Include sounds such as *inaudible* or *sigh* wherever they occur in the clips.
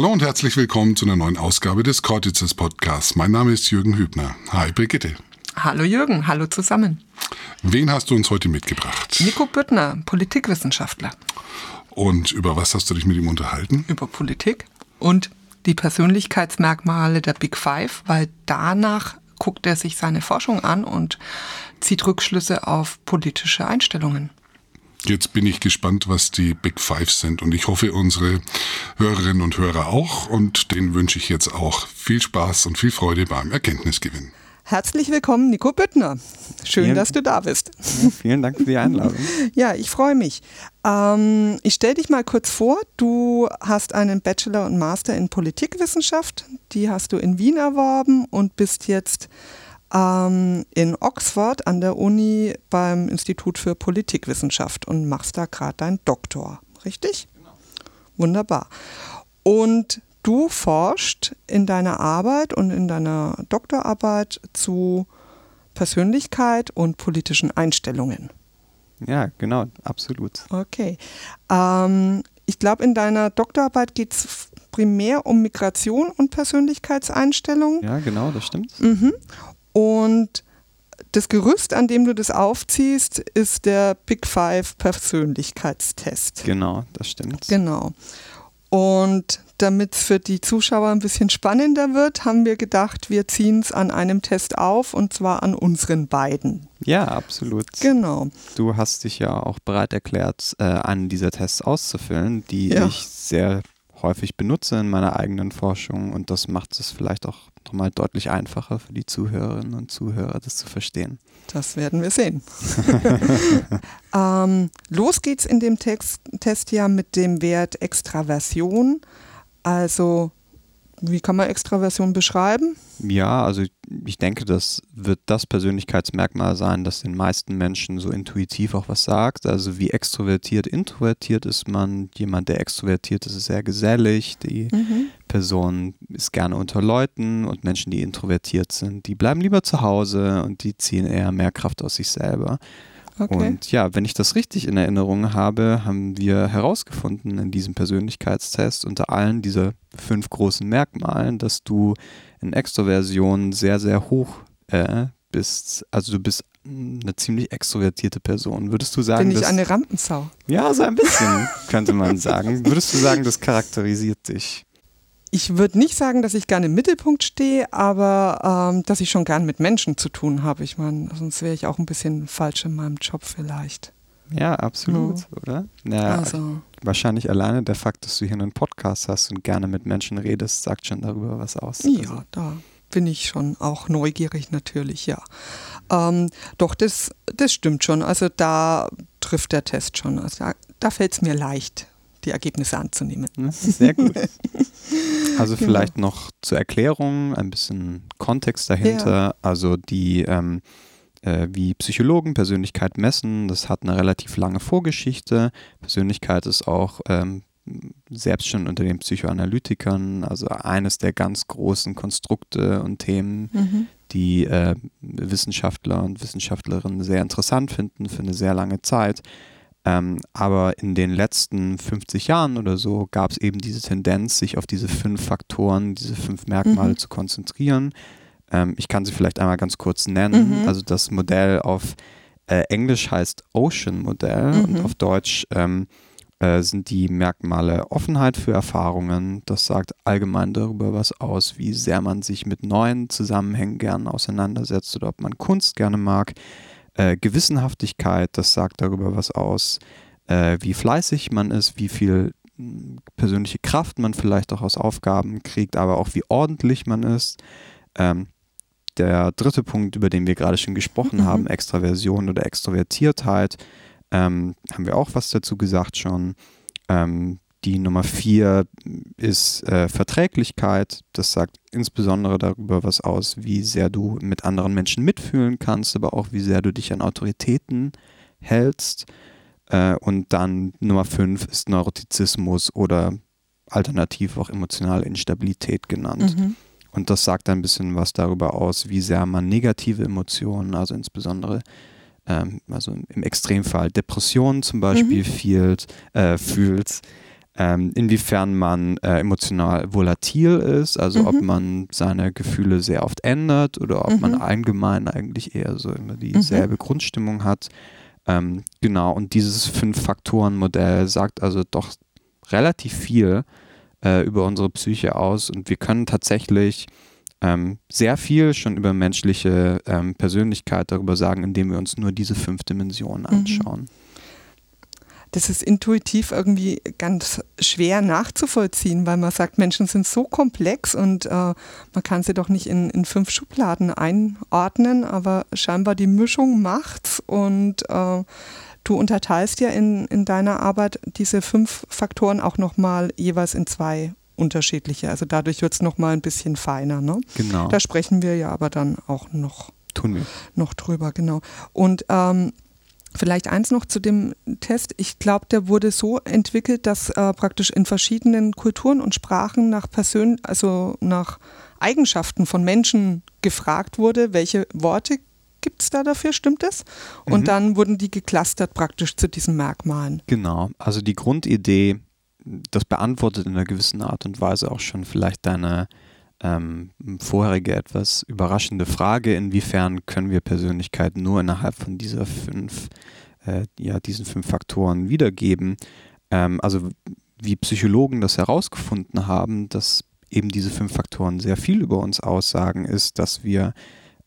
Hallo und herzlich willkommen zu einer neuen Ausgabe des Cortices Podcasts. Mein Name ist Jürgen Hübner. Hi Brigitte. Hallo Jürgen, hallo zusammen. Wen hast du uns heute mitgebracht? Nico Büttner, Politikwissenschaftler. Und über was hast du dich mit ihm unterhalten? Über Politik und die Persönlichkeitsmerkmale der Big Five, weil danach guckt er sich seine Forschung an und zieht Rückschlüsse auf politische Einstellungen. Jetzt bin ich gespannt, was die Big Five sind und ich hoffe, unsere Hörerinnen und Hörer auch und denen wünsche ich jetzt auch viel Spaß und viel Freude beim Erkenntnisgewinn. Herzlich willkommen, Nico Büttner. Schön, vielen, dass du da bist. Ja, vielen Dank für die Einladung. *laughs* ja, ich freue mich. Ähm, ich stelle dich mal kurz vor. Du hast einen Bachelor und Master in Politikwissenschaft. Die hast du in Wien erworben und bist jetzt ähm, in Oxford an der Uni beim Institut für Politikwissenschaft und machst da gerade deinen Doktor. Richtig? Genau. Wunderbar. Und du forschst in deiner Arbeit und in deiner Doktorarbeit zu Persönlichkeit und politischen Einstellungen. Ja, genau, absolut. Okay. Ähm, ich glaube, in deiner Doktorarbeit geht es primär um Migration und Persönlichkeitseinstellungen. Ja, genau, das stimmt. Mhm. Und das Gerüst, an dem du das aufziehst, ist der Big Five Persönlichkeitstest. Genau, das stimmt. Genau. Und damit es für die Zuschauer ein bisschen spannender wird, haben wir gedacht, wir ziehen es an einem Test auf und zwar an unseren beiden. Ja, absolut. Genau. Du hast dich ja auch bereit erklärt, äh, einen dieser Tests auszufüllen, die ja. ich sehr häufig benutze in meiner eigenen Forschung und das macht es vielleicht auch nochmal deutlich einfacher für die Zuhörerinnen und Zuhörer, das zu verstehen. Das werden wir sehen. *laughs* *laughs* ähm, los geht's in dem Text, Test ja mit dem Wert Extraversion. Also wie kann man Extraversion beschreiben? Ja, also ich denke, das wird das Persönlichkeitsmerkmal sein, das den meisten Menschen so intuitiv auch was sagt. Also wie extrovertiert, introvertiert ist man. Jemand, der extrovertiert ist, ist sehr gesellig. Die mhm. Person ist gerne unter Leuten und Menschen, die introvertiert sind, die bleiben lieber zu Hause und die ziehen eher mehr Kraft aus sich selber. Okay. Und ja, wenn ich das richtig in Erinnerung habe, haben wir herausgefunden in diesem Persönlichkeitstest unter allen dieser fünf großen Merkmalen, dass du in Extroversion sehr, sehr hoch äh, bist. Also du bist eine ziemlich extrovertierte Person. Würdest du sagen, bin ich eine Rampensau? Ja, so ein bisschen *laughs* könnte man sagen. Würdest du sagen, das charakterisiert dich? Ich würde nicht sagen, dass ich gerne im Mittelpunkt stehe, aber ähm, dass ich schon gern mit Menschen zu tun habe. Ich meine, sonst wäre ich auch ein bisschen falsch in meinem Job vielleicht. Ja, absolut, ja. oder? Ja, also. Wahrscheinlich alleine der Fakt, dass du hier einen Podcast hast und gerne mit Menschen redest, sagt schon darüber was aus. Ja, also. da bin ich schon auch neugierig natürlich, ja. Ähm, doch, das, das stimmt schon. Also da trifft der Test schon. Also da, da fällt es mir leicht, die Ergebnisse anzunehmen. Sehr gut. *laughs* Also genau. vielleicht noch zur Erklärung, ein bisschen Kontext dahinter. Ja. Also die, ähm, äh, wie Psychologen Persönlichkeit messen, das hat eine relativ lange Vorgeschichte. Persönlichkeit ist auch ähm, selbst schon unter den Psychoanalytikern, also eines der ganz großen Konstrukte und Themen, mhm. die äh, Wissenschaftler und Wissenschaftlerinnen sehr interessant finden für eine sehr lange Zeit. Ähm, aber in den letzten 50 Jahren oder so gab es eben diese Tendenz, sich auf diese fünf Faktoren, diese fünf Merkmale mhm. zu konzentrieren. Ähm, ich kann sie vielleicht einmal ganz kurz nennen. Mhm. Also das Modell auf äh, Englisch heißt Ocean Modell mhm. und auf Deutsch ähm, äh, sind die Merkmale Offenheit für Erfahrungen. Das sagt allgemein darüber was aus, wie sehr man sich mit neuen Zusammenhängen gerne auseinandersetzt oder ob man Kunst gerne mag. Äh, Gewissenhaftigkeit, das sagt darüber was aus, äh, wie fleißig man ist, wie viel hm, persönliche Kraft man vielleicht auch aus Aufgaben kriegt, aber auch wie ordentlich man ist. Ähm, der dritte Punkt, über den wir gerade schon gesprochen mhm. haben, Extraversion oder Extrovertiertheit, ähm, haben wir auch was dazu gesagt schon. Ähm, die Nummer vier ist äh, Verträglichkeit. Das sagt insbesondere darüber was aus, wie sehr du mit anderen Menschen mitfühlen kannst, aber auch wie sehr du dich an Autoritäten hältst. Äh, und dann Nummer fünf ist Neurotizismus oder alternativ auch emotionale Instabilität genannt. Mhm. Und das sagt ein bisschen was darüber aus, wie sehr man negative Emotionen, also insbesondere ähm, also im Extremfall Depressionen zum Beispiel mhm. fühlt, äh, fühlt ähm, inwiefern man äh, emotional volatil ist, also mhm. ob man seine Gefühle sehr oft ändert oder ob mhm. man allgemein eigentlich eher so immer dieselbe mhm. Grundstimmung hat. Ähm, genau, und dieses Fünf-Faktoren-Modell sagt also doch relativ viel äh, über unsere Psyche aus und wir können tatsächlich ähm, sehr viel schon über menschliche ähm, Persönlichkeit darüber sagen, indem wir uns nur diese fünf Dimensionen mhm. anschauen. Das ist intuitiv irgendwie ganz schwer nachzuvollziehen, weil man sagt, Menschen sind so komplex und äh, man kann sie doch nicht in, in fünf Schubladen einordnen, aber scheinbar die Mischung macht's und äh, Du unterteilst ja in, in deiner Arbeit diese fünf Faktoren auch nochmal jeweils in zwei unterschiedliche. Also dadurch wird es nochmal ein bisschen feiner. Ne? Genau. Da sprechen wir ja aber dann auch noch, Tun wir. noch drüber, genau. Und ähm, Vielleicht eins noch zu dem Test. Ich glaube, der wurde so entwickelt, dass äh, praktisch in verschiedenen Kulturen und Sprachen nach Persön also nach Eigenschaften von Menschen gefragt wurde, welche Worte gibt es da dafür, stimmt es? Und mhm. dann wurden die geclustert praktisch zu diesen Merkmalen. Genau, also die Grundidee, das beantwortet in einer gewissen Art und Weise auch schon vielleicht deine ähm, vorherige etwas überraschende Frage, inwiefern können wir Persönlichkeit nur innerhalb von dieser fünf, äh, ja, diesen fünf Faktoren wiedergeben. Ähm, also wie Psychologen das herausgefunden haben, dass eben diese fünf Faktoren sehr viel über uns aussagen, ist, dass wir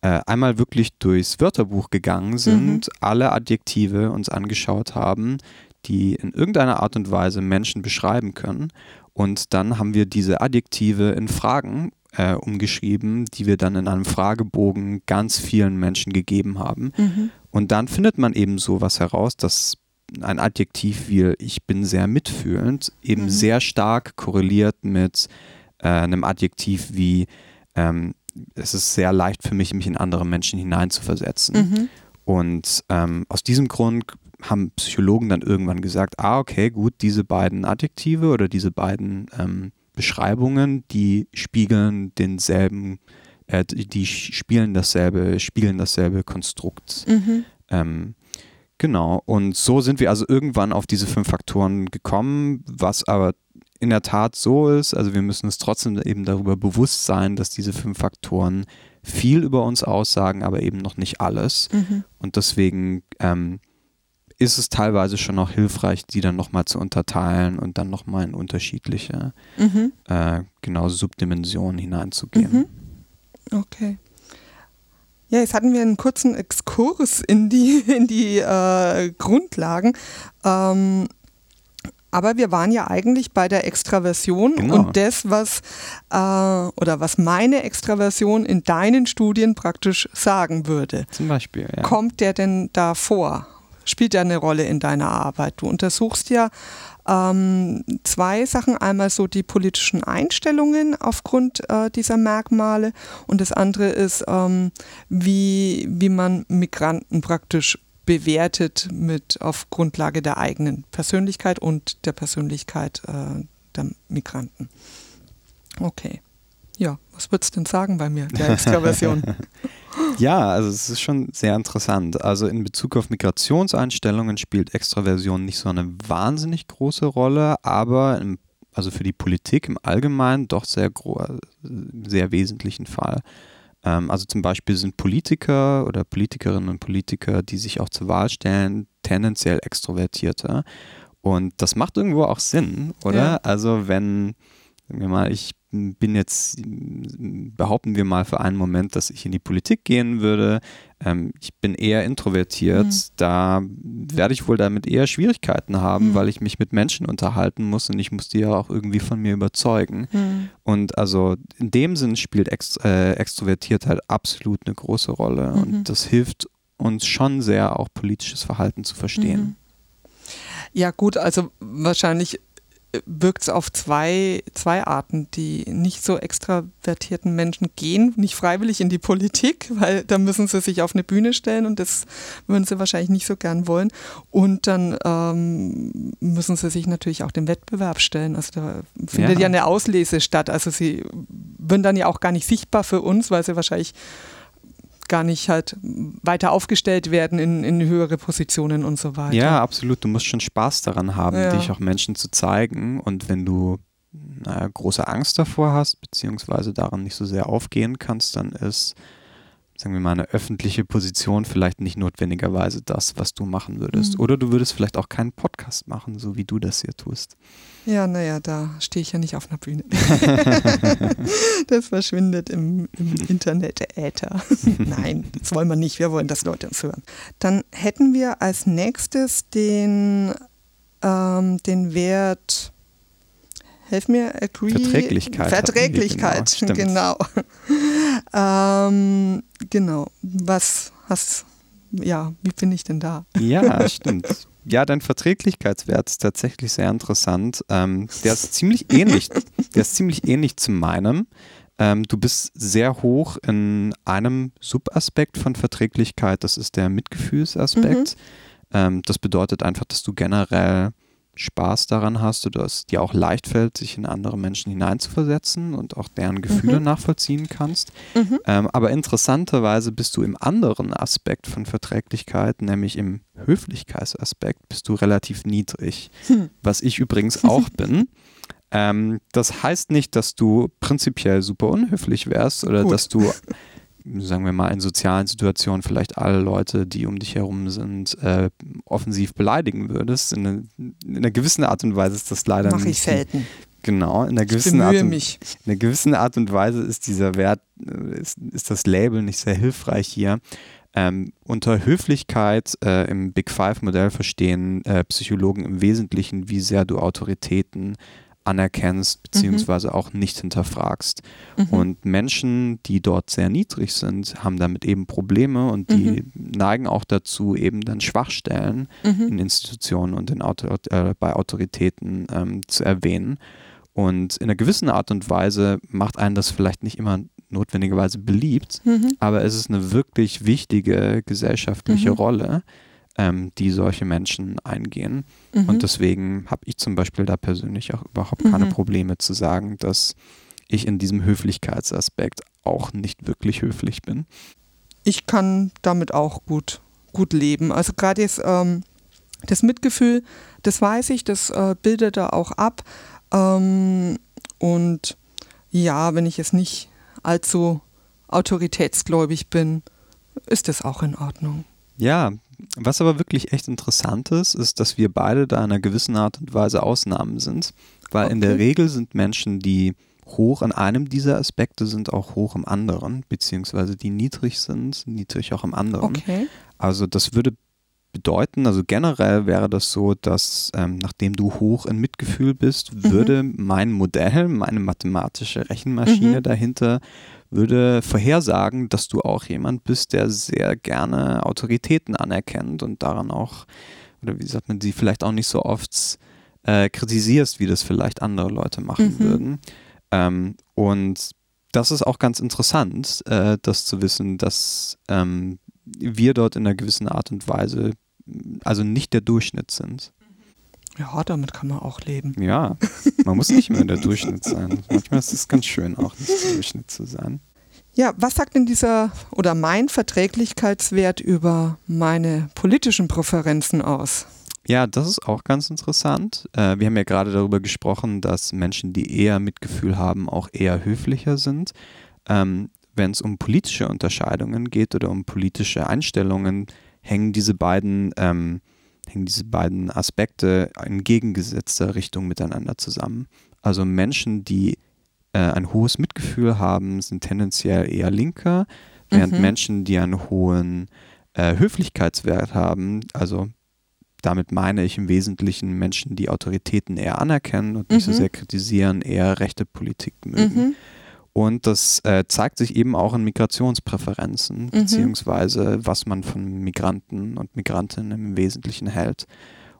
äh, einmal wirklich durchs Wörterbuch gegangen sind, mhm. alle Adjektive uns angeschaut haben, die in irgendeiner Art und Weise Menschen beschreiben können. Und dann haben wir diese Adjektive in Fragen äh, umgeschrieben, die wir dann in einem Fragebogen ganz vielen Menschen gegeben haben. Mhm. Und dann findet man eben sowas heraus, dass ein Adjektiv wie ich bin sehr mitfühlend eben mhm. sehr stark korreliert mit äh, einem Adjektiv wie ähm, es ist sehr leicht für mich, mich in andere Menschen hineinzuversetzen. Mhm. Und ähm, aus diesem Grund haben Psychologen dann irgendwann gesagt, ah, okay, gut, diese beiden Adjektive oder diese beiden ähm, Beschreibungen, die spiegeln denselben, äh, die spielen dasselbe, spiegeln dasselbe Konstrukt. Mhm. Ähm, genau, und so sind wir also irgendwann auf diese fünf Faktoren gekommen, was aber in der Tat so ist, also wir müssen uns trotzdem eben darüber bewusst sein, dass diese fünf Faktoren viel über uns aussagen, aber eben noch nicht alles. Mhm. Und deswegen ähm, ist es teilweise schon auch hilfreich, die dann nochmal zu unterteilen und dann nochmal in unterschiedliche mhm. äh, genau Subdimensionen hineinzugehen. Mhm. Okay. Ja, jetzt hatten wir einen kurzen Exkurs in die, *laughs* in die äh, Grundlagen. Ähm, aber wir waren ja eigentlich bei der Extraversion genau. und das, was äh, oder was meine Extraversion in deinen Studien praktisch sagen würde. Zum Beispiel. Ja. Kommt der denn da vor? Spielt der eine Rolle in deiner Arbeit? Du untersuchst ja ähm, zwei Sachen. Einmal so die politischen Einstellungen aufgrund äh, dieser Merkmale und das andere ist, ähm, wie, wie man Migranten praktisch bewertet mit auf Grundlage der eigenen Persönlichkeit und der Persönlichkeit äh, der Migranten. Okay. Ja, was würdest du denn sagen bei mir, der Extraversion? *laughs* ja, also es ist schon sehr interessant. Also in Bezug auf Migrationseinstellungen spielt Extraversion nicht so eine wahnsinnig große Rolle, aber im, also für die Politik im Allgemeinen doch sehr, sehr wesentlichen Fall. Ähm, also zum Beispiel sind Politiker oder Politikerinnen und Politiker, die sich auch zur Wahl stellen, tendenziell extrovertierter. Und das macht irgendwo auch Sinn, oder? Ja. Also wenn, sagen wir mal, ich bin jetzt, behaupten wir mal für einen Moment, dass ich in die Politik gehen würde. Ähm, ich bin eher introvertiert. Mhm. Da werde ich wohl damit eher Schwierigkeiten haben, mhm. weil ich mich mit Menschen unterhalten muss und ich muss die ja auch irgendwie von mir überzeugen. Mhm. Und also in dem Sinn spielt Ext äh, Extrovertiertheit halt absolut eine große Rolle. Und mhm. das hilft uns schon sehr, auch politisches Verhalten zu verstehen. Mhm. Ja, gut, also wahrscheinlich wirkt es auf zwei, zwei Arten. Die nicht so extravertierten Menschen gehen nicht freiwillig in die Politik, *laughs* weil da müssen sie sich auf eine Bühne stellen und das würden sie wahrscheinlich nicht so gern wollen. Und dann ähm, müssen sie sich natürlich auch dem Wettbewerb stellen. Also da findet ja. ja eine Auslese statt. Also sie würden dann ja auch gar nicht sichtbar für uns, weil sie wahrscheinlich gar nicht halt weiter aufgestellt werden in, in höhere Positionen und so weiter. Ja, absolut. Du musst schon Spaß daran haben, ja. dich auch Menschen zu zeigen. Und wenn du naja, große Angst davor hast, beziehungsweise daran nicht so sehr aufgehen kannst, dann ist sagen wir mal, eine öffentliche Position vielleicht nicht notwendigerweise das, was du machen würdest. Mhm. Oder du würdest vielleicht auch keinen Podcast machen, so wie du das hier tust. Ja, naja, da stehe ich ja nicht auf einer Bühne. *laughs* das verschwindet im, im Internet, Äther. *laughs* Nein, das wollen wir nicht. Wir wollen, dass Leute uns hören. Dann hätten wir als nächstes den, ähm, den Wert helf mir, agree. Verträglichkeit. Verträglichkeit, genau. Genau. *laughs* ähm, genau. Was hast, ja, wie bin ich denn da? Ja, *laughs* stimmt. Ja, dein Verträglichkeitswert ist tatsächlich sehr interessant. Ähm, der ist ziemlich ähnlich, der ist ziemlich ähnlich zu meinem. Ähm, du bist sehr hoch in einem Subaspekt von Verträglichkeit, das ist der Mitgefühlsaspekt. Mhm. Ähm, das bedeutet einfach, dass du generell Spaß daran hast oder es dir auch leicht fällt, sich in andere Menschen hineinzuversetzen und auch deren Gefühle mhm. nachvollziehen kannst. Mhm. Ähm, aber interessanterweise bist du im anderen Aspekt von Verträglichkeit, nämlich im Höflichkeitsaspekt, bist du relativ niedrig, hm. was ich übrigens *laughs* auch bin. Ähm, das heißt nicht, dass du prinzipiell super unhöflich wärst oder Gut. dass du sagen wir mal, in sozialen Situationen vielleicht alle Leute, die um dich herum sind, äh, offensiv beleidigen würdest. In, eine, in, einer gewissen Art und Weise ist das leider Mach ich selten. Genau, in einer, gewissen Art und, mich. in einer gewissen Art und Weise ist dieser Wert, äh, ist, ist das Label nicht sehr hilfreich hier. Ähm, unter Höflichkeit äh, im Big Five-Modell verstehen äh, Psychologen im Wesentlichen, wie sehr du Autoritäten anerkennst mhm. beziehungsweise mhm. auch nicht hinterfragst. Mhm. Und Menschen, die dort sehr niedrig sind, haben damit eben Probleme und die mhm. neigen auch dazu, eben dann Schwachstellen mhm. in Institutionen und in Autor äh, bei Autoritäten ähm, zu erwähnen. Und in einer gewissen Art und Weise macht einen das vielleicht nicht immer notwendigerweise beliebt, mhm. aber es ist eine wirklich wichtige gesellschaftliche Rolle ähm, die solche Menschen eingehen. Mhm. Und deswegen habe ich zum Beispiel da persönlich auch überhaupt keine mhm. Probleme zu sagen, dass ich in diesem Höflichkeitsaspekt auch nicht wirklich höflich bin. Ich kann damit auch gut, gut leben. Also gerade jetzt ähm, das Mitgefühl, das weiß ich, das äh, bildet er auch ab. Ähm, und ja, wenn ich jetzt nicht allzu autoritätsgläubig bin, ist das auch in Ordnung. Ja, was aber wirklich echt interessant ist, ist, dass wir beide da in einer gewissen Art und Weise Ausnahmen sind, weil okay. in der Regel sind Menschen, die hoch an einem dieser Aspekte sind, auch hoch im anderen, beziehungsweise die niedrig sind, niedrig auch im anderen. Okay. Also das würde bedeuten, also generell wäre das so, dass ähm, nachdem du hoch in Mitgefühl bist, mhm. würde mein Modell, meine mathematische Rechenmaschine mhm. dahinter würde vorhersagen, dass du auch jemand bist, der sehr gerne Autoritäten anerkennt und daran auch, oder wie sagt man, sie vielleicht auch nicht so oft äh, kritisierst, wie das vielleicht andere Leute machen mhm. würden. Ähm, und das ist auch ganz interessant, äh, das zu wissen, dass ähm, wir dort in einer gewissen Art und Weise also nicht der Durchschnitt sind. Ja, damit kann man auch leben. Ja, man muss nicht mehr der Durchschnitt sein. Manchmal ist es ganz schön, auch nicht der Durchschnitt zu sein. Ja, was sagt denn dieser oder mein Verträglichkeitswert über meine politischen Präferenzen aus? Ja, das ist auch ganz interessant. Äh, wir haben ja gerade darüber gesprochen, dass Menschen, die eher Mitgefühl haben, auch eher höflicher sind. Ähm, wenn es um politische Unterscheidungen geht oder um politische Einstellungen, hängen diese beiden ähm, hängen diese beiden Aspekte in entgegengesetzter Richtung miteinander zusammen. Also Menschen, die äh, ein hohes Mitgefühl haben, sind tendenziell eher linker, während mhm. Menschen, die einen hohen äh, Höflichkeitswert haben, also damit meine ich im Wesentlichen Menschen, die Autoritäten eher anerkennen und nicht mhm. so sehr kritisieren, eher rechte Politik mögen. Mhm. Und das äh, zeigt sich eben auch in Migrationspräferenzen, mhm. beziehungsweise was man von Migranten und Migrantinnen im Wesentlichen hält.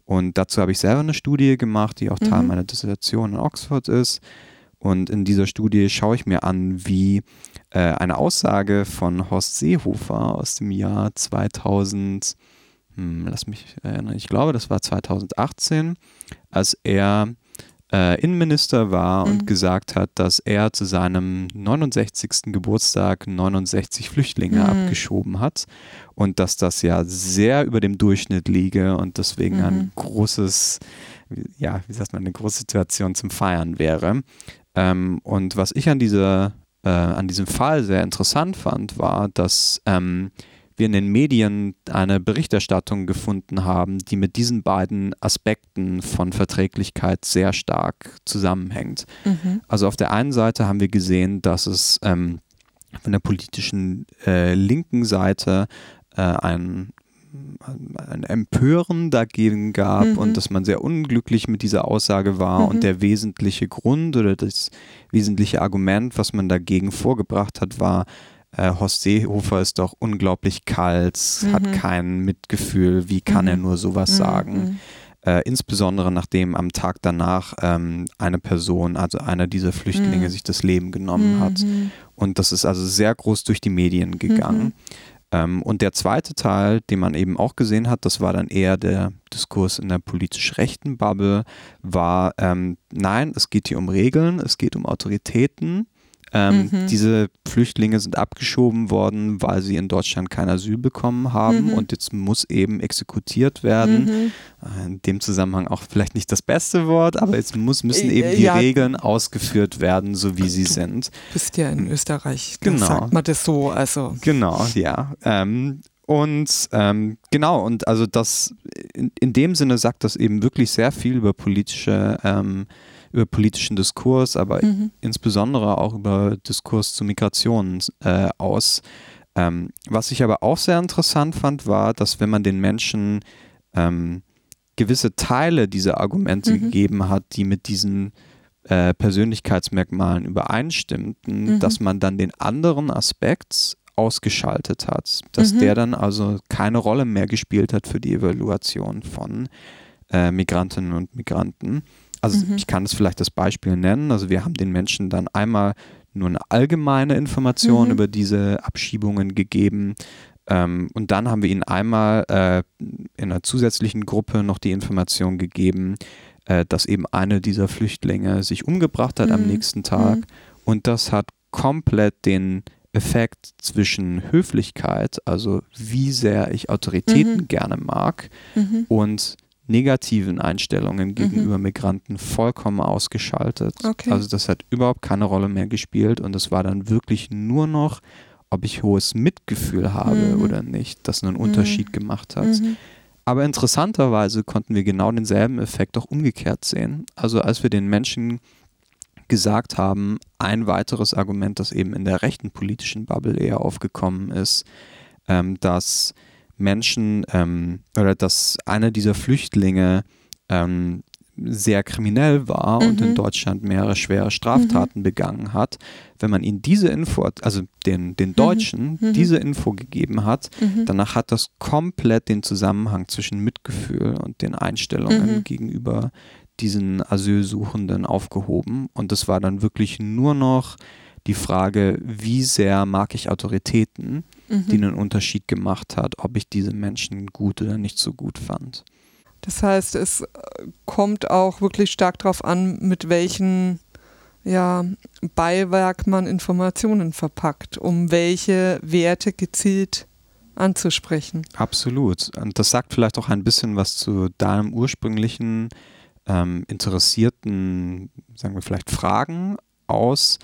Und dazu habe ich selber eine Studie gemacht, die auch Teil mhm. meiner Dissertation in Oxford ist. Und in dieser Studie schaue ich mir an, wie äh, eine Aussage von Horst Seehofer aus dem Jahr 2000, hm, lass mich erinnern, ich glaube, das war 2018, als er äh, Innenminister war mhm. und gesagt hat, dass er zu seinem 69. Geburtstag 69 Flüchtlinge mhm. abgeschoben hat und dass das ja sehr über dem Durchschnitt liege und deswegen mhm. ein großes, ja, wie sagt man, eine große Situation zum Feiern wäre. Ähm, und was ich an dieser, äh, an diesem Fall sehr interessant fand, war, dass ähm, wir in den Medien eine Berichterstattung gefunden haben, die mit diesen beiden Aspekten von Verträglichkeit sehr stark zusammenhängt. Mhm. Also auf der einen Seite haben wir gesehen, dass es ähm, von der politischen äh, linken Seite äh, ein ein Empören dagegen gab mhm. und dass man sehr unglücklich mit dieser Aussage war mhm. und der wesentliche Grund oder das wesentliche Argument, was man dagegen vorgebracht hat, war, äh, Horst Seehofer ist doch unglaublich kalt, mhm. hat kein Mitgefühl, wie kann mhm. er nur sowas mhm. sagen? Mhm. Äh, insbesondere nachdem am Tag danach ähm, eine Person, also einer dieser Flüchtlinge, mhm. sich das Leben genommen hat. Mhm. Und das ist also sehr groß durch die Medien gegangen. Ähm, und der zweite Teil, den man eben auch gesehen hat, das war dann eher der Diskurs in der politisch rechten Bubble, war, ähm, nein, es geht hier um Regeln, es geht um Autoritäten ähm, mhm. Diese Flüchtlinge sind abgeschoben worden, weil sie in Deutschland kein Asyl bekommen haben mhm. und jetzt muss eben exekutiert werden. Mhm. Äh, in dem Zusammenhang auch vielleicht nicht das beste Wort, aber jetzt muss, müssen äh, eben die ja. Regeln ausgeführt werden, so wie sie du sind. bist ja in Österreich, genau. sagt man das so. Also. Genau, ja. Ähm, und ähm, genau, und also das in, in, dem Sinne sagt das eben wirklich sehr viel über politische ähm, über politischen Diskurs, aber mhm. insbesondere auch über Diskurs zu Migration äh, aus. Ähm, was ich aber auch sehr interessant fand, war, dass wenn man den Menschen ähm, gewisse Teile dieser Argumente mhm. gegeben hat, die mit diesen äh, Persönlichkeitsmerkmalen übereinstimmten, mhm. dass man dann den anderen Aspekt ausgeschaltet hat, dass mhm. der dann also keine Rolle mehr gespielt hat für die Evaluation von äh, Migrantinnen und Migranten. Also mhm. ich kann es vielleicht das Beispiel nennen. Also wir haben den Menschen dann einmal nur eine allgemeine Information mhm. über diese Abschiebungen gegeben. Ähm, und dann haben wir ihnen einmal äh, in einer zusätzlichen Gruppe noch die Information gegeben, äh, dass eben eine dieser Flüchtlinge sich umgebracht hat mhm. am nächsten Tag. Mhm. Und das hat komplett den Effekt zwischen Höflichkeit, also wie sehr ich Autoritäten mhm. gerne mag, mhm. und negativen Einstellungen mhm. gegenüber mhm. Migranten vollkommen ausgeschaltet. Okay. Also das hat überhaupt keine Rolle mehr gespielt und es war dann wirklich nur noch, ob ich hohes Mitgefühl habe mhm. oder nicht, das einen Unterschied mhm. gemacht hat. Mhm. Aber interessanterweise konnten wir genau denselben Effekt auch umgekehrt sehen. Also als wir den Menschen gesagt haben, ein weiteres Argument, das eben in der rechten politischen Bubble eher aufgekommen ist, ähm, dass Menschen ähm, oder dass einer dieser Flüchtlinge ähm, sehr kriminell war mhm. und in mhm. Deutschland mehrere schwere Straftaten mhm. begangen hat, wenn man ihnen diese Info, also den, den mhm. Deutschen, mhm. diese Info gegeben hat, mhm. danach hat das komplett den Zusammenhang zwischen Mitgefühl und den Einstellungen gegenüber diesen Asylsuchenden aufgehoben. Und das war dann wirklich nur noch die Frage, wie sehr mag ich Autoritäten mhm. die einen Unterschied gemacht hat, ob ich diese Menschen gut oder nicht so gut fand. Das heißt, es äh, kommt auch wirklich stark darauf an, mit welchen ja, Beiwerk man Informationen verpackt, um welche Werte gezielt anzusprechen. Absolut. Und das sagt vielleicht auch ein bisschen was zu deinem ursprünglichen ähm, interessierten, sagen wir vielleicht Fragen aus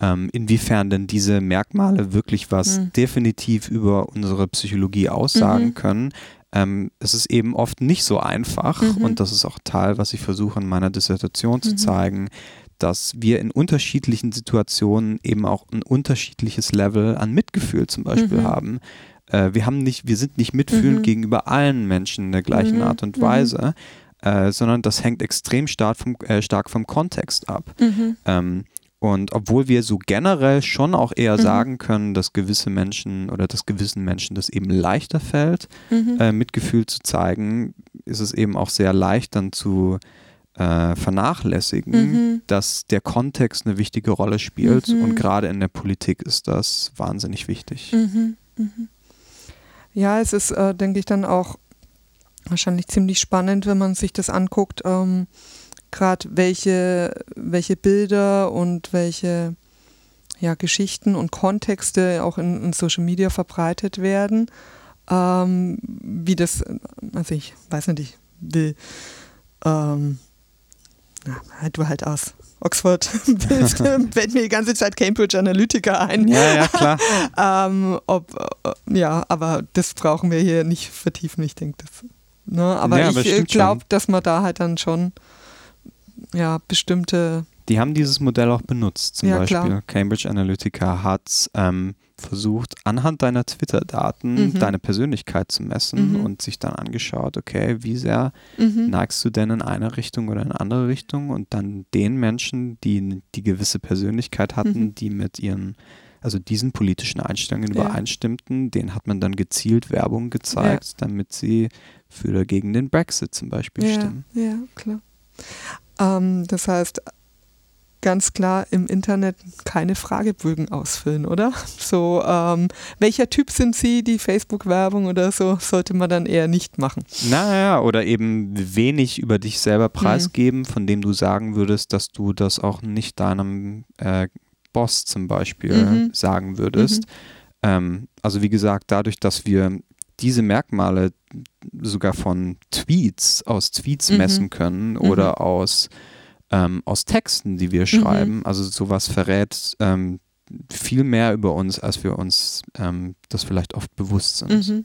ähm, inwiefern denn diese Merkmale wirklich was mhm. definitiv über unsere Psychologie aussagen mhm. können. Ähm, es ist eben oft nicht so einfach mhm. und das ist auch Teil, was ich versuche in meiner Dissertation zu mhm. zeigen, dass wir in unterschiedlichen Situationen eben auch ein unterschiedliches Level an Mitgefühl zum Beispiel mhm. haben. Äh, wir haben nicht, wir sind nicht mitfühlend mhm. gegenüber allen Menschen in der gleichen Art und Weise. Äh, sondern das hängt extrem stark vom, äh, stark vom Kontext ab. Ähm, und obwohl wir so generell schon auch eher mhm. sagen können, dass gewisse Menschen oder dass gewissen Menschen das eben leichter fällt, mhm. äh, Mitgefühl zu zeigen, ist es eben auch sehr leicht dann zu äh, vernachlässigen, mhm. dass der Kontext eine wichtige Rolle spielt. Mhm. Und gerade in der Politik ist das wahnsinnig wichtig. Mhm. Mhm. Ja, es ist, äh, denke ich, dann auch wahrscheinlich ziemlich spannend, wenn man sich das anguckt. Ähm, gerade, welche, welche Bilder und welche ja, Geschichten und Kontexte auch in, in Social Media verbreitet werden. Ähm, wie das, also ich weiß nicht, ich will, ähm, na, du halt aus Oxford *laughs* *laughs* fällt mir die ganze Zeit Cambridge Analytica ein. Ja, ja, klar. *laughs* ähm, ob, äh, ja, aber das brauchen wir hier nicht vertiefen, ich denke das. Ne? Aber ja, ich glaube, dass man da halt dann schon ja, bestimmte die haben dieses Modell auch benutzt. Zum ja, Beispiel klar. Cambridge Analytica hat ähm, versucht, anhand deiner Twitter-Daten mhm. deine Persönlichkeit zu messen mhm. und sich dann angeschaut, okay, wie sehr mhm. neigst du denn in eine Richtung oder in eine andere Richtung und dann den Menschen, die die gewisse Persönlichkeit hatten, mhm. die mit ihren also diesen politischen Einstellungen ja. übereinstimmten, denen hat man dann gezielt Werbung gezeigt, ja. damit sie für oder gegen den Brexit zum Beispiel ja, stimmen. Ja, klar. Ähm, das heißt, ganz klar im Internet keine Fragebögen ausfüllen, oder? *laughs* So, ähm, welcher Typ sind Sie? Die Facebook-Werbung oder so sollte man dann eher nicht machen. Naja, oder eben wenig über dich selber preisgeben, mhm. von dem du sagen würdest, dass du das auch nicht deinem äh, Boss zum Beispiel mhm. sagen würdest. Mhm. Ähm, also wie gesagt, dadurch, dass wir diese Merkmale sogar von Tweets aus Tweets mhm. messen können oder mhm. aus ähm, aus Texten, die wir mhm. schreiben. Also sowas verrät ähm, viel mehr über uns, als wir uns ähm, das vielleicht oft bewusst sind. Mhm.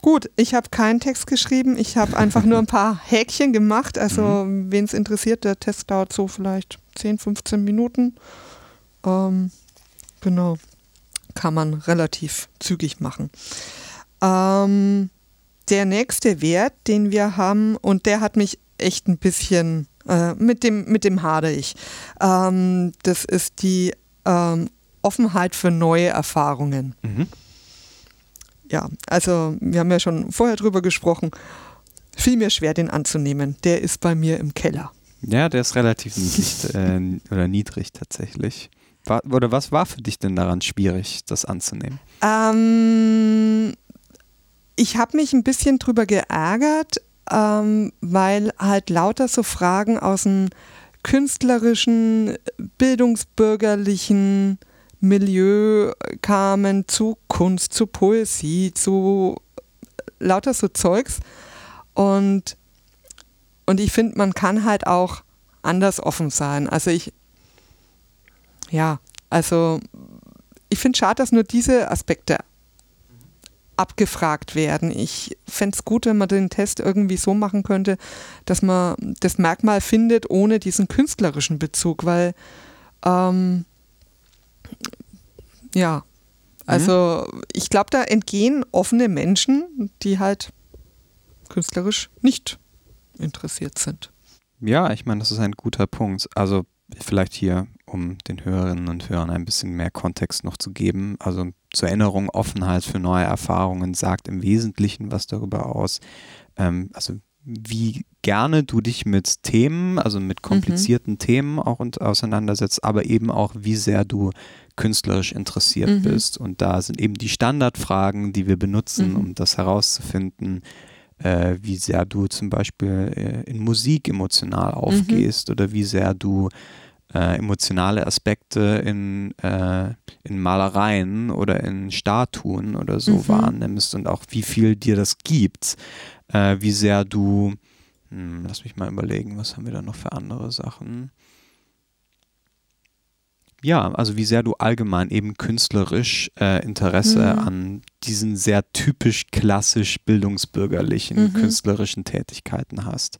Gut, ich habe keinen Text geschrieben, ich habe einfach nur ein *laughs* paar Häkchen gemacht. Also, mhm. wen es interessiert, der Test dauert so vielleicht 10, 15 Minuten. Ähm, genau, kann man relativ zügig machen. Ähm, der nächste Wert, den wir haben, und der hat mich echt ein bisschen äh, mit, dem, mit dem hadere ich. Ähm, das ist die ähm, Offenheit für neue Erfahrungen. Mhm. Ja, also wir haben ja schon vorher drüber gesprochen. Fiel mir schwer, den anzunehmen. Der ist bei mir im Keller. Ja, der ist relativ niedrig *laughs* äh, oder niedrig tatsächlich. War, oder was war für dich denn daran schwierig, das anzunehmen? Ähm, ich habe mich ein bisschen drüber geärgert, ähm, weil halt lauter so Fragen aus dem künstlerischen, bildungsbürgerlichen Milieu kamen zu Kunst, zu Poesie, zu lauter so Zeugs. Und, und ich finde, man kann halt auch anders offen sein. Also ich, ja, also ich finde schade, dass nur diese Aspekte abgefragt werden. Ich fände es gut, wenn man den Test irgendwie so machen könnte, dass man das Merkmal findet ohne diesen künstlerischen Bezug, weil ähm, ja, also mhm. ich glaube, da entgehen offene Menschen, die halt künstlerisch nicht interessiert sind. Ja, ich meine, das ist ein guter Punkt. Also vielleicht hier, um den Hörerinnen und Hörern ein bisschen mehr Kontext noch zu geben. Also zur Erinnerung, Offenheit für neue Erfahrungen sagt im Wesentlichen was darüber aus, ähm, also wie gerne du dich mit Themen, also mit komplizierten mhm. Themen auch auseinandersetzt, aber eben auch, wie sehr du künstlerisch interessiert mhm. bist. Und da sind eben die Standardfragen, die wir benutzen, mhm. um das herauszufinden, äh, wie sehr du zum Beispiel äh, in Musik emotional mhm. aufgehst oder wie sehr du äh, emotionale Aspekte in, äh, in Malereien oder in Statuen oder so mhm. wahrnimmst und auch wie viel dir das gibt, äh, wie sehr du, hm, lass mich mal überlegen, was haben wir da noch für andere Sachen? Ja, also wie sehr du allgemein eben künstlerisch äh, Interesse mhm. an diesen sehr typisch klassisch bildungsbürgerlichen mhm. künstlerischen Tätigkeiten hast.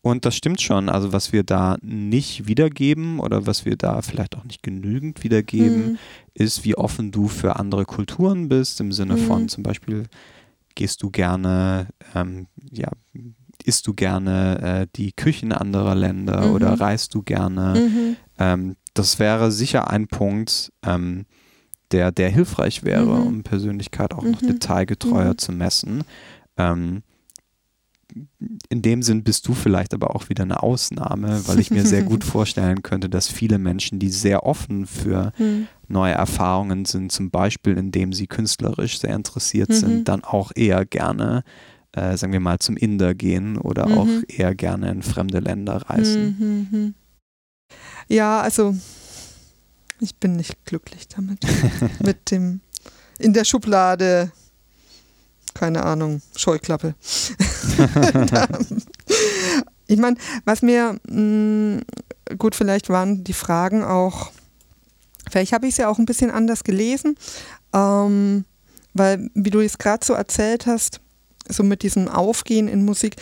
Und das stimmt schon. Also was wir da nicht wiedergeben oder was wir da vielleicht auch nicht genügend wiedergeben, mhm. ist, wie offen du für andere Kulturen bist, im Sinne mhm. von zum Beispiel, gehst du gerne, ähm, ja, isst du gerne äh, die Küchen anderer Länder mhm. oder reist du gerne. Mhm. Ähm, das wäre sicher ein Punkt, ähm, der, der hilfreich wäre, mhm. um Persönlichkeit auch noch mhm. detailgetreuer zu messen. Ähm, in dem Sinn bist du vielleicht aber auch wieder eine Ausnahme, weil ich mir sehr gut *laughs* vorstellen könnte, dass viele Menschen, die sehr offen für mhm. neue Erfahrungen sind, zum Beispiel indem sie künstlerisch sehr interessiert mhm. sind, dann auch eher gerne äh, sagen wir mal, zum Inder gehen oder Mhm. auch eher gerne in fremde Länder reisen. Mhm, mhm. Ja, also ich bin nicht glücklich damit. *laughs* Mit dem in der Schublade, keine Ahnung, Scheuklappe. *laughs* ich meine, was mir, mh, gut, vielleicht waren die Fragen auch, vielleicht habe ich es ja auch ein bisschen anders gelesen, ähm, weil, wie du es gerade so erzählt hast, so mit diesem Aufgehen in Musik,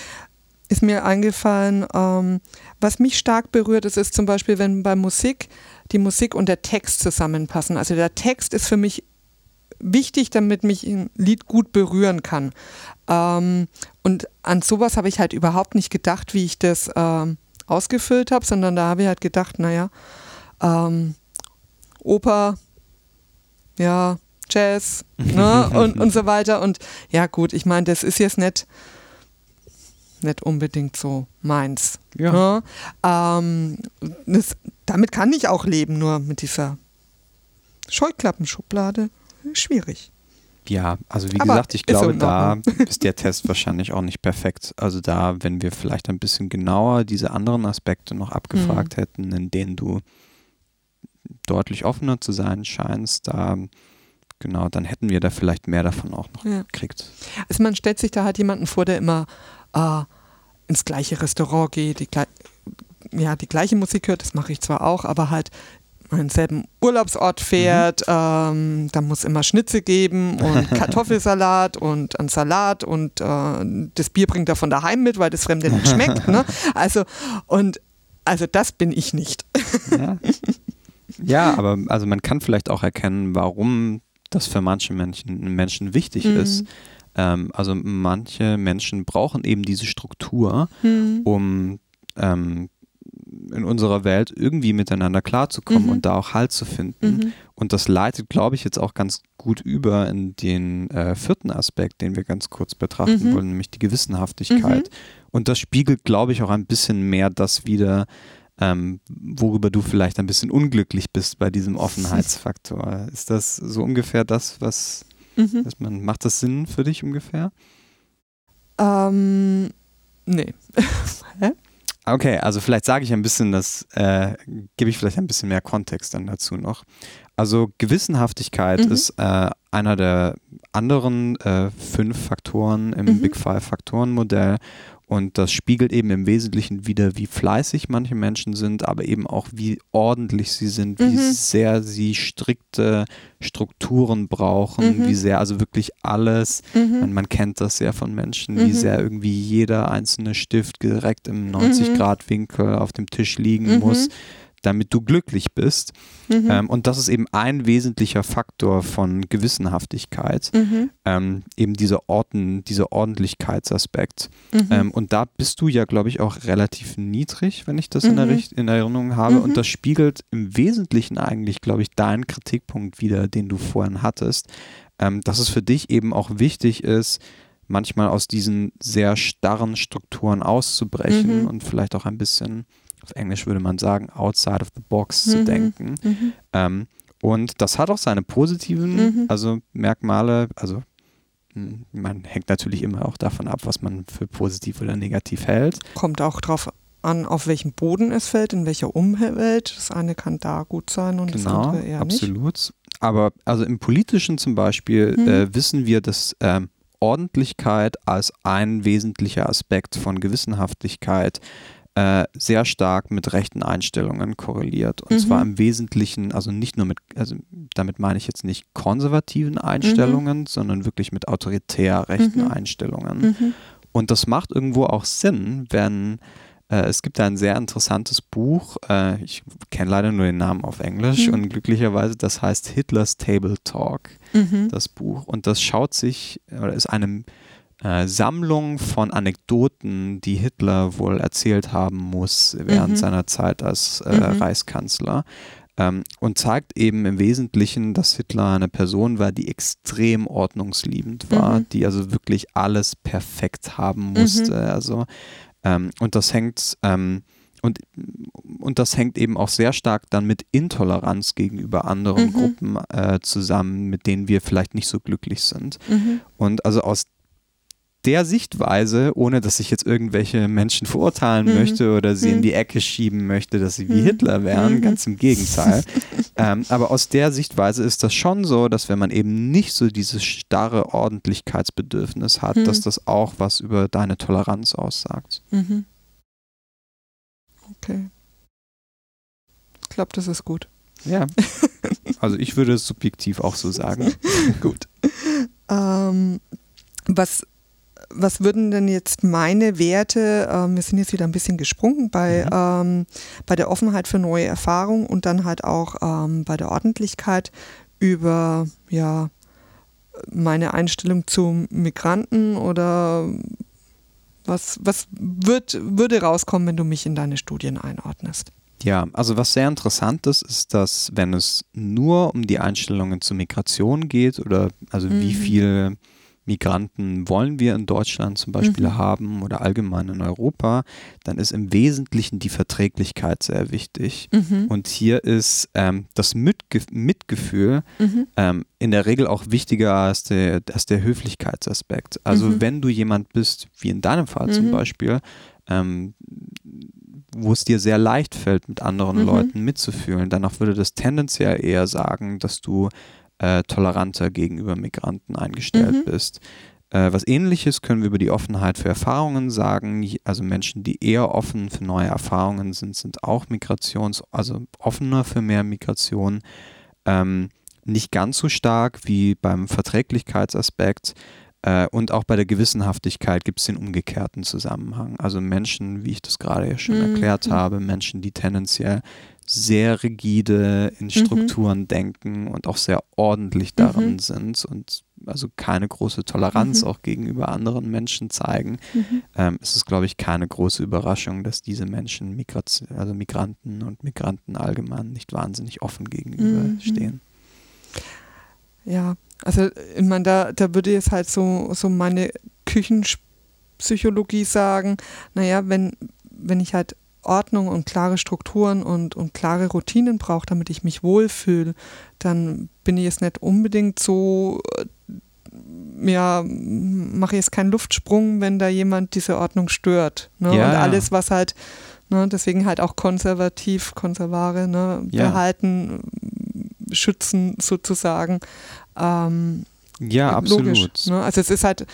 ist mir eingefallen, ähm, was mich stark berührt, ist, ist zum Beispiel, wenn bei Musik die Musik und der Text zusammenpassen. Also der Text ist für mich wichtig, damit mich ein Lied gut berühren kann. Ähm, und an sowas habe ich halt überhaupt nicht gedacht, wie ich das ähm, ausgefüllt habe, sondern da habe ich halt gedacht, naja, ähm, Oper, ja, Jazz ne, *laughs* und, und so weiter. Und ja gut, ich meine, das ist jetzt nicht, nicht unbedingt so meins. Ja. Ne? Ähm, das, damit kann ich auch leben, nur mit dieser Scheuklappenschublade schwierig. Ja, also wie Aber gesagt, ich glaube, da ist der Test wahrscheinlich auch nicht perfekt. Also da, wenn wir vielleicht ein bisschen genauer diese anderen Aspekte noch abgefragt Mhm. hätten, in denen du deutlich offener zu sein scheinst, da genau, dann hätten wir da vielleicht mehr davon auch noch Ja. gekriegt. Also man stellt sich da halt jemanden vor, der immer äh, ins gleiche Restaurant geht, die, ja, die gleiche Musik hört, das mache ich zwar auch, aber halt an denselben Urlaubsort fährt, ähm, da muss immer Schnitzel geben und *laughs* Kartoffelsalat und ein Salat und äh, das Bier bringt er von daheim mit, weil das Fremde nicht schmeckt. Ne? *laughs* Also, und also das bin ich nicht. Ja. ja, aber also man kann vielleicht auch erkennen, warum das für manche Menschen, Menschen wichtig Mhm. ist. Ähm, also manche Menschen brauchen eben diese Struktur, Hm. um ähm, in unserer Welt irgendwie miteinander klarzukommen Mhm. und da auch Halt zu finden. Mhm. Und das leitet, glaube ich, jetzt auch ganz gut über in den äh, vierten Aspekt, den wir ganz kurz betrachten Mhm. wollen, nämlich die Gewissenhaftigkeit. Und das spiegelt, glaube ich, auch ein bisschen mehr das wieder, ähm, worüber du vielleicht ein bisschen unglücklich bist bei diesem *laughs* Offenheitsfaktor. Ist das so ungefähr das, was, Mhm. was man, macht das Sinn für dich ungefähr? Ähm, nee. *laughs* Okay, also vielleicht sage ich ein bisschen das, äh, gebe ich vielleicht ein bisschen mehr Kontext dann dazu noch. Also Gewissenhaftigkeit Mhm. ist äh, einer der anderen äh, fünf Faktoren im Mhm. Big Five Faktoren Modell und das spiegelt eben im Wesentlichen wieder, wie fleißig manche Menschen sind, aber eben auch wie ordentlich sie sind, wie Mhm. sehr sie strikte Strukturen brauchen, Mhm. wie sehr also wirklich alles Mhm. man, man kennt das ja von Menschen, wie Mhm. sehr irgendwie jeder einzelne Stift direkt im 90-Grad-Winkel auf dem Tisch liegen Mhm. muss, damit du glücklich bist. Mhm. Ähm, und das ist eben ein wesentlicher Faktor von Gewissenhaftigkeit, Mhm. ähm, eben dieser, Orden, dieser Ordentlichkeitsaspekt. Mhm. Ähm, und da bist du ja, glaube ich, auch relativ niedrig, wenn ich das in, Mhm. In Erinnerung habe. Mhm. Und das spiegelt im Wesentlichen eigentlich, glaube ich, deinen Kritikpunkt wieder, den du vorhin hattest, ähm, dass es für dich eben auch wichtig ist, manchmal aus diesen sehr starren Strukturen auszubrechen Mhm. und vielleicht auch ein bisschen, auf Englisch würde man sagen, outside of the box zu Mhm. denken. Mhm. Ähm, und das hat auch seine positiven Mhm. also Merkmale. Also mh, man hängt natürlich immer auch davon ab, was man für positiv oder negativ hält. Kommt auch drauf an, auf welchem Boden es fällt, in welcher Umwelt. Das eine kann da gut sein und das Genau, andere eher nicht. absolut. Aber also im Politischen zum Beispiel Mhm. äh, wissen wir, dass ähm, Ordentlichkeit als ein wesentlicher Aspekt von Gewissenhaftigkeit äh, sehr stark mit rechten Einstellungen korreliert. Und Mhm. zwar im Wesentlichen, also nicht nur mit, also damit meine ich jetzt nicht konservativen Einstellungen, sondern wirklich mit autoritär rechten Mhm. Einstellungen. Mhm. Und das macht irgendwo auch Sinn, wenn äh, es gibt da ein sehr interessantes Buch, äh, ich kenne leider nur den Namen auf Englisch Mhm. und glücklicherweise, das heißt Hitlers Table Talk, Mhm. das Buch. Und das schaut sich, oder ist eine äh, Sammlung von Anekdoten, die Hitler wohl erzählt haben muss während Mhm. seiner Zeit als äh, Mhm. Reichskanzler. Ähm, und zeigt eben im Wesentlichen, dass Hitler eine Person war, die extrem ordnungsliebend war, Mhm. die also wirklich alles perfekt haben musste. Also ähm, und das hängt ähm, und, und das hängt eben auch sehr stark dann mit Intoleranz gegenüber anderen Mhm. Gruppen äh, zusammen, mit denen wir vielleicht nicht so glücklich sind. Mhm. Und also aus der Sichtweise, ohne dass ich jetzt irgendwelche Menschen verurteilen mhm. möchte oder sie mhm. in die Ecke schieben möchte, dass sie wie mhm. Hitler wären, mhm. ganz im Gegenteil. *laughs* ähm, aber aus der Sichtweise ist das schon so, dass wenn man eben nicht so dieses starre Ordentlichkeitsbedürfnis hat, dass mhm. das auch was über deine Toleranz aussagt. Okay. Ich glaube, das ist gut. Ja. *laughs* Also ich würde es subjektiv auch so sagen. gut. Ähm, was, was würden denn jetzt meine Werte, ähm, wir sind jetzt wieder ein bisschen gesprungen bei, mhm. ähm, bei der Offenheit für neue Erfahrungen und dann halt auch ähm, bei der Ordentlichkeit über ja, meine Einstellung zu Migranten oder was, was wird, würde rauskommen, wenn du mich in deine Studien einordnest? Ja, also was sehr interessant ist, ist, dass wenn es nur um die Einstellungen zur Migration geht oder also mhm. wie viel Migranten wollen wir in Deutschland zum Beispiel mhm. haben oder allgemein in Europa, dann ist im Wesentlichen die Verträglichkeit sehr wichtig. Mhm. Und hier ist ähm, das Mitge Mitgefühl mhm. ähm, in der Regel auch wichtiger als der, als der Höflichkeitsaspekt. Also mhm. wenn du jemand bist, wie in deinem Fall zum mhm. Beispiel, ähm, wo es dir sehr leicht fällt, mit anderen mhm. Leuten mitzufühlen, danach würde das tendenziell eher sagen, dass du äh, toleranter gegenüber Migranten eingestellt mhm. bist. Äh, was ähnliches können wir über die Offenheit für Erfahrungen sagen. Also Menschen, die eher offen für neue Erfahrungen sind, sind auch Migrations-, also offener für mehr Migration. Ähm, nicht ganz so stark wie beim Verträglichkeitsaspekt. Äh, und auch bei der Gewissenhaftigkeit gibt es den umgekehrten Zusammenhang. Also Menschen, wie ich das gerade ja schon mhm. erklärt habe, Menschen, die tendenziell sehr rigide in mhm. Strukturen mhm. denken und auch sehr ordentlich darin mhm. sind und also keine große Toleranz mhm. auch gegenüber anderen Menschen zeigen, mhm. ähm, es ist, glaube ich, keine große Überraschung, dass diese Menschen, Migration, also Migranten und Migranten allgemein, nicht wahnsinnig offen gegenüberstehen. Mhm. Ja, also ich meine, da, da würde jetzt halt so, so meine Küchenpsychologie sagen, naja, wenn, wenn ich halt Ordnung und klare Strukturen und, und klare Routinen brauche, damit ich mich wohlfühle, dann bin ich jetzt nicht unbedingt so, äh, ja, mache ich jetzt keinen Luftsprung, wenn da jemand diese Ordnung stört. Ne? Ja, und alles, was halt, ne, deswegen halt auch konservativ, konservare, ne, ja. Schützen sozusagen. Ähm, ja, absolut. Logisch, ne? Also es ist halt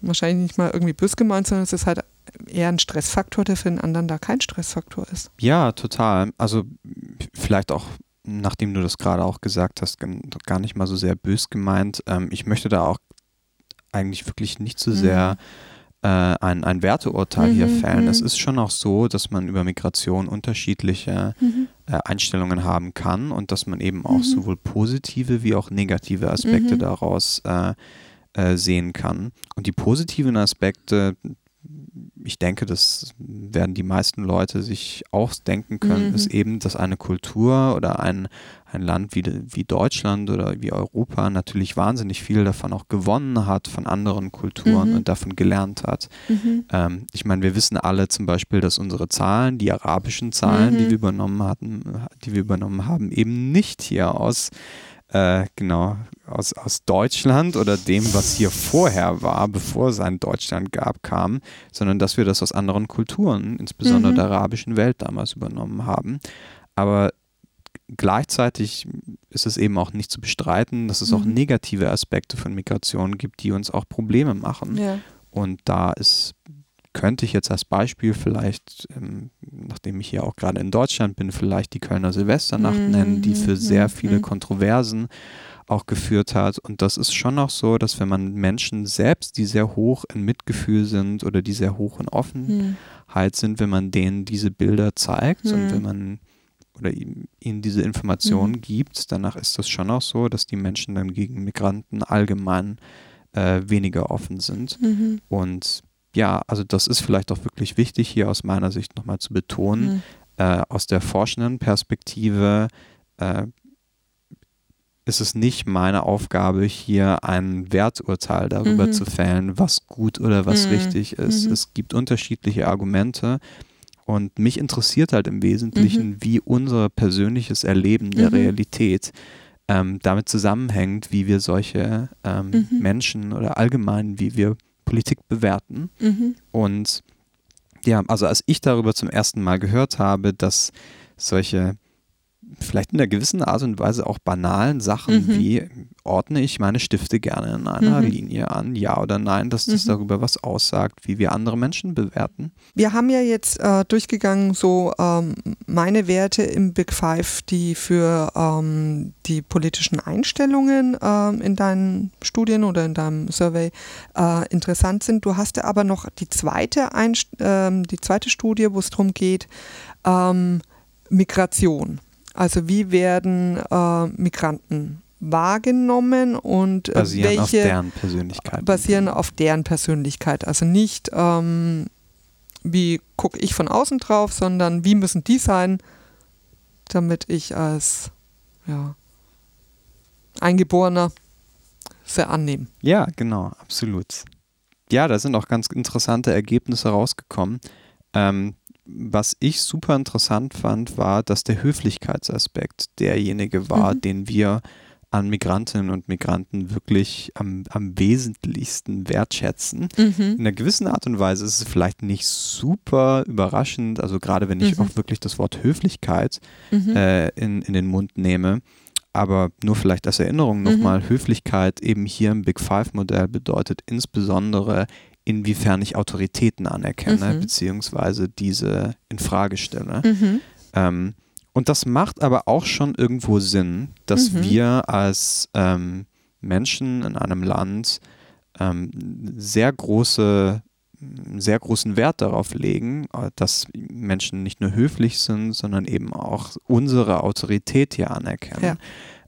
wahrscheinlich nicht mal irgendwie bös gemeint, sondern es ist halt eher ein Stressfaktor, der für den anderen da kein Stressfaktor ist. Ja, total. Also vielleicht auch, nachdem du das gerade auch gesagt hast, gar nicht mal so sehr bös gemeint. Ähm, ich möchte da auch eigentlich wirklich nicht so sehr mhm. Äh, ein, ein Werteurteil mhm, hier fällen. Mhm. Es ist schon auch so, dass man über Migration unterschiedliche mhm. äh, Einstellungen haben kann und dass man eben auch mhm. sowohl positive wie auch negative Aspekte mhm. daraus äh, äh, sehen kann. Und die positiven Aspekte, ich denke, das werden die meisten Leute sich auch denken können, mhm. ist eben, dass eine Kultur oder ein, ein Land wie, wie Deutschland oder wie Europa natürlich wahnsinnig viel davon auch gewonnen hat von anderen Kulturen mhm. und davon gelernt hat. Mhm. Ähm, ich meine, wir wissen alle zum Beispiel, dass unsere Zahlen, die arabischen Zahlen, die mhm. wir übernommen hatten, die wir übernommen haben, eben nicht hier aus äh, genau, aus, aus Deutschland oder dem, was hier vorher war, bevor es ein Deutschland gab, kam, sondern dass wir das aus anderen Kulturen, insbesondere mhm. der arabischen Welt damals übernommen haben. Aber gleichzeitig ist es eben auch nicht zu bestreiten, dass es mhm. auch negative Aspekte von Migration gibt, die uns auch Probleme machen. Ja. Und da ist könnte ich jetzt als Beispiel vielleicht, ähm, nachdem ich hier auch gerade in Deutschland bin, vielleicht die Kölner Silvesternacht mhm. nennen, die für sehr mhm. viele Kontroversen auch geführt hat. Und das ist schon auch so, dass wenn man Menschen selbst, die sehr hoch in Mitgefühl sind oder die sehr hoch in Offenheit mhm. sind, wenn man denen diese Bilder zeigt mhm. und wenn man oder ihnen diese Informationen mhm. gibt, danach ist das schon auch so, dass die Menschen dann gegen Migranten allgemein äh, weniger offen sind. Mhm. Und ja, also das ist vielleicht auch wirklich wichtig hier aus meiner Sicht nochmal zu betonen. Mhm. Äh, aus der forschenden Perspektive äh, ist es nicht meine Aufgabe, hier ein Werturteil darüber mhm. zu fällen, was gut oder was mhm. richtig ist. Mhm. Es gibt unterschiedliche Argumente. Und mich interessiert halt im Wesentlichen, mhm. wie unser persönliches Erleben der mhm. Realität ähm, damit zusammenhängt, wie wir solche ähm, Menschen oder allgemein, wie wir Politik bewerten. Mhm. Und ja, also als ich darüber zum ersten Mal gehört habe, dass solche vielleicht in einer gewissen Art und Weise auch banalen Sachen mhm. wie ordne ich meine Stifte gerne in einer mhm. Linie an, ja oder nein, dass das mhm. darüber was aussagt, wie wir andere Menschen bewerten. Wir haben ja jetzt äh, durchgegangen so ähm, meine Werte im Big Five, die für ähm, die politischen Einstellungen ähm, in deinen Studien oder in deinem Survey äh, interessant sind. Du hast ja aber noch die zweite, Einst ähm, die zweite Studie, wo es darum geht, ähm, Migration. Also wie werden äh, Migranten wahrgenommen und äh, basieren welche auf deren Persönlichkeit. Basieren auf deren Persönlichkeit. Also nicht, ähm, wie gucke ich von außen drauf, sondern wie müssen die sein, damit ich als ja, Eingeborener sehr annehme. Ja, genau, absolut. Ja, da sind auch ganz interessante Ergebnisse rausgekommen. Ähm, was ich super interessant fand, war, dass der Höflichkeitsaspekt derjenige war, mhm. den wir an Migrantinnen und Migranten wirklich am, am wesentlichsten wertschätzen. Mhm. In einer gewissen Art und Weise ist es vielleicht nicht super überraschend, also gerade wenn ich mhm. auch wirklich das Wort Höflichkeit mhm. äh, in, in den Mund nehme, aber nur vielleicht als Erinnerung nochmal, mhm. Höflichkeit eben hier im Big Five-Modell bedeutet insbesondere inwiefern ich Autoritäten anerkenne, mhm. beziehungsweise diese in Frage stelle. Mhm. Ähm, und das macht aber auch schon irgendwo Sinn, dass mhm. wir als ähm, Menschen in einem Land ähm, sehr große sehr großen Wert darauf legen, dass Menschen nicht nur höflich sind, sondern eben auch unsere Autorität hier anerkennen. Ja.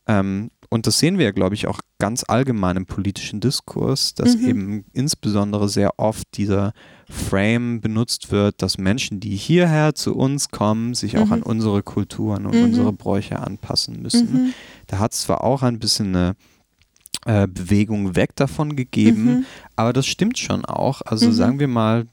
Ähm, und das sehen wir ja, glaube ich, auch ganz allgemein im politischen Diskurs, dass mhm. eben insbesondere sehr oft dieser Frame benutzt wird, dass Menschen, die hierher zu uns kommen, sich mhm. auch an unsere Kulturen und mhm. unsere Bräuche anpassen müssen. Mhm. Da hat es zwar auch ein bisschen eine äh, Bewegung weg davon gegeben, mhm. aber das stimmt schon auch. Also mhm. sagen wir mal,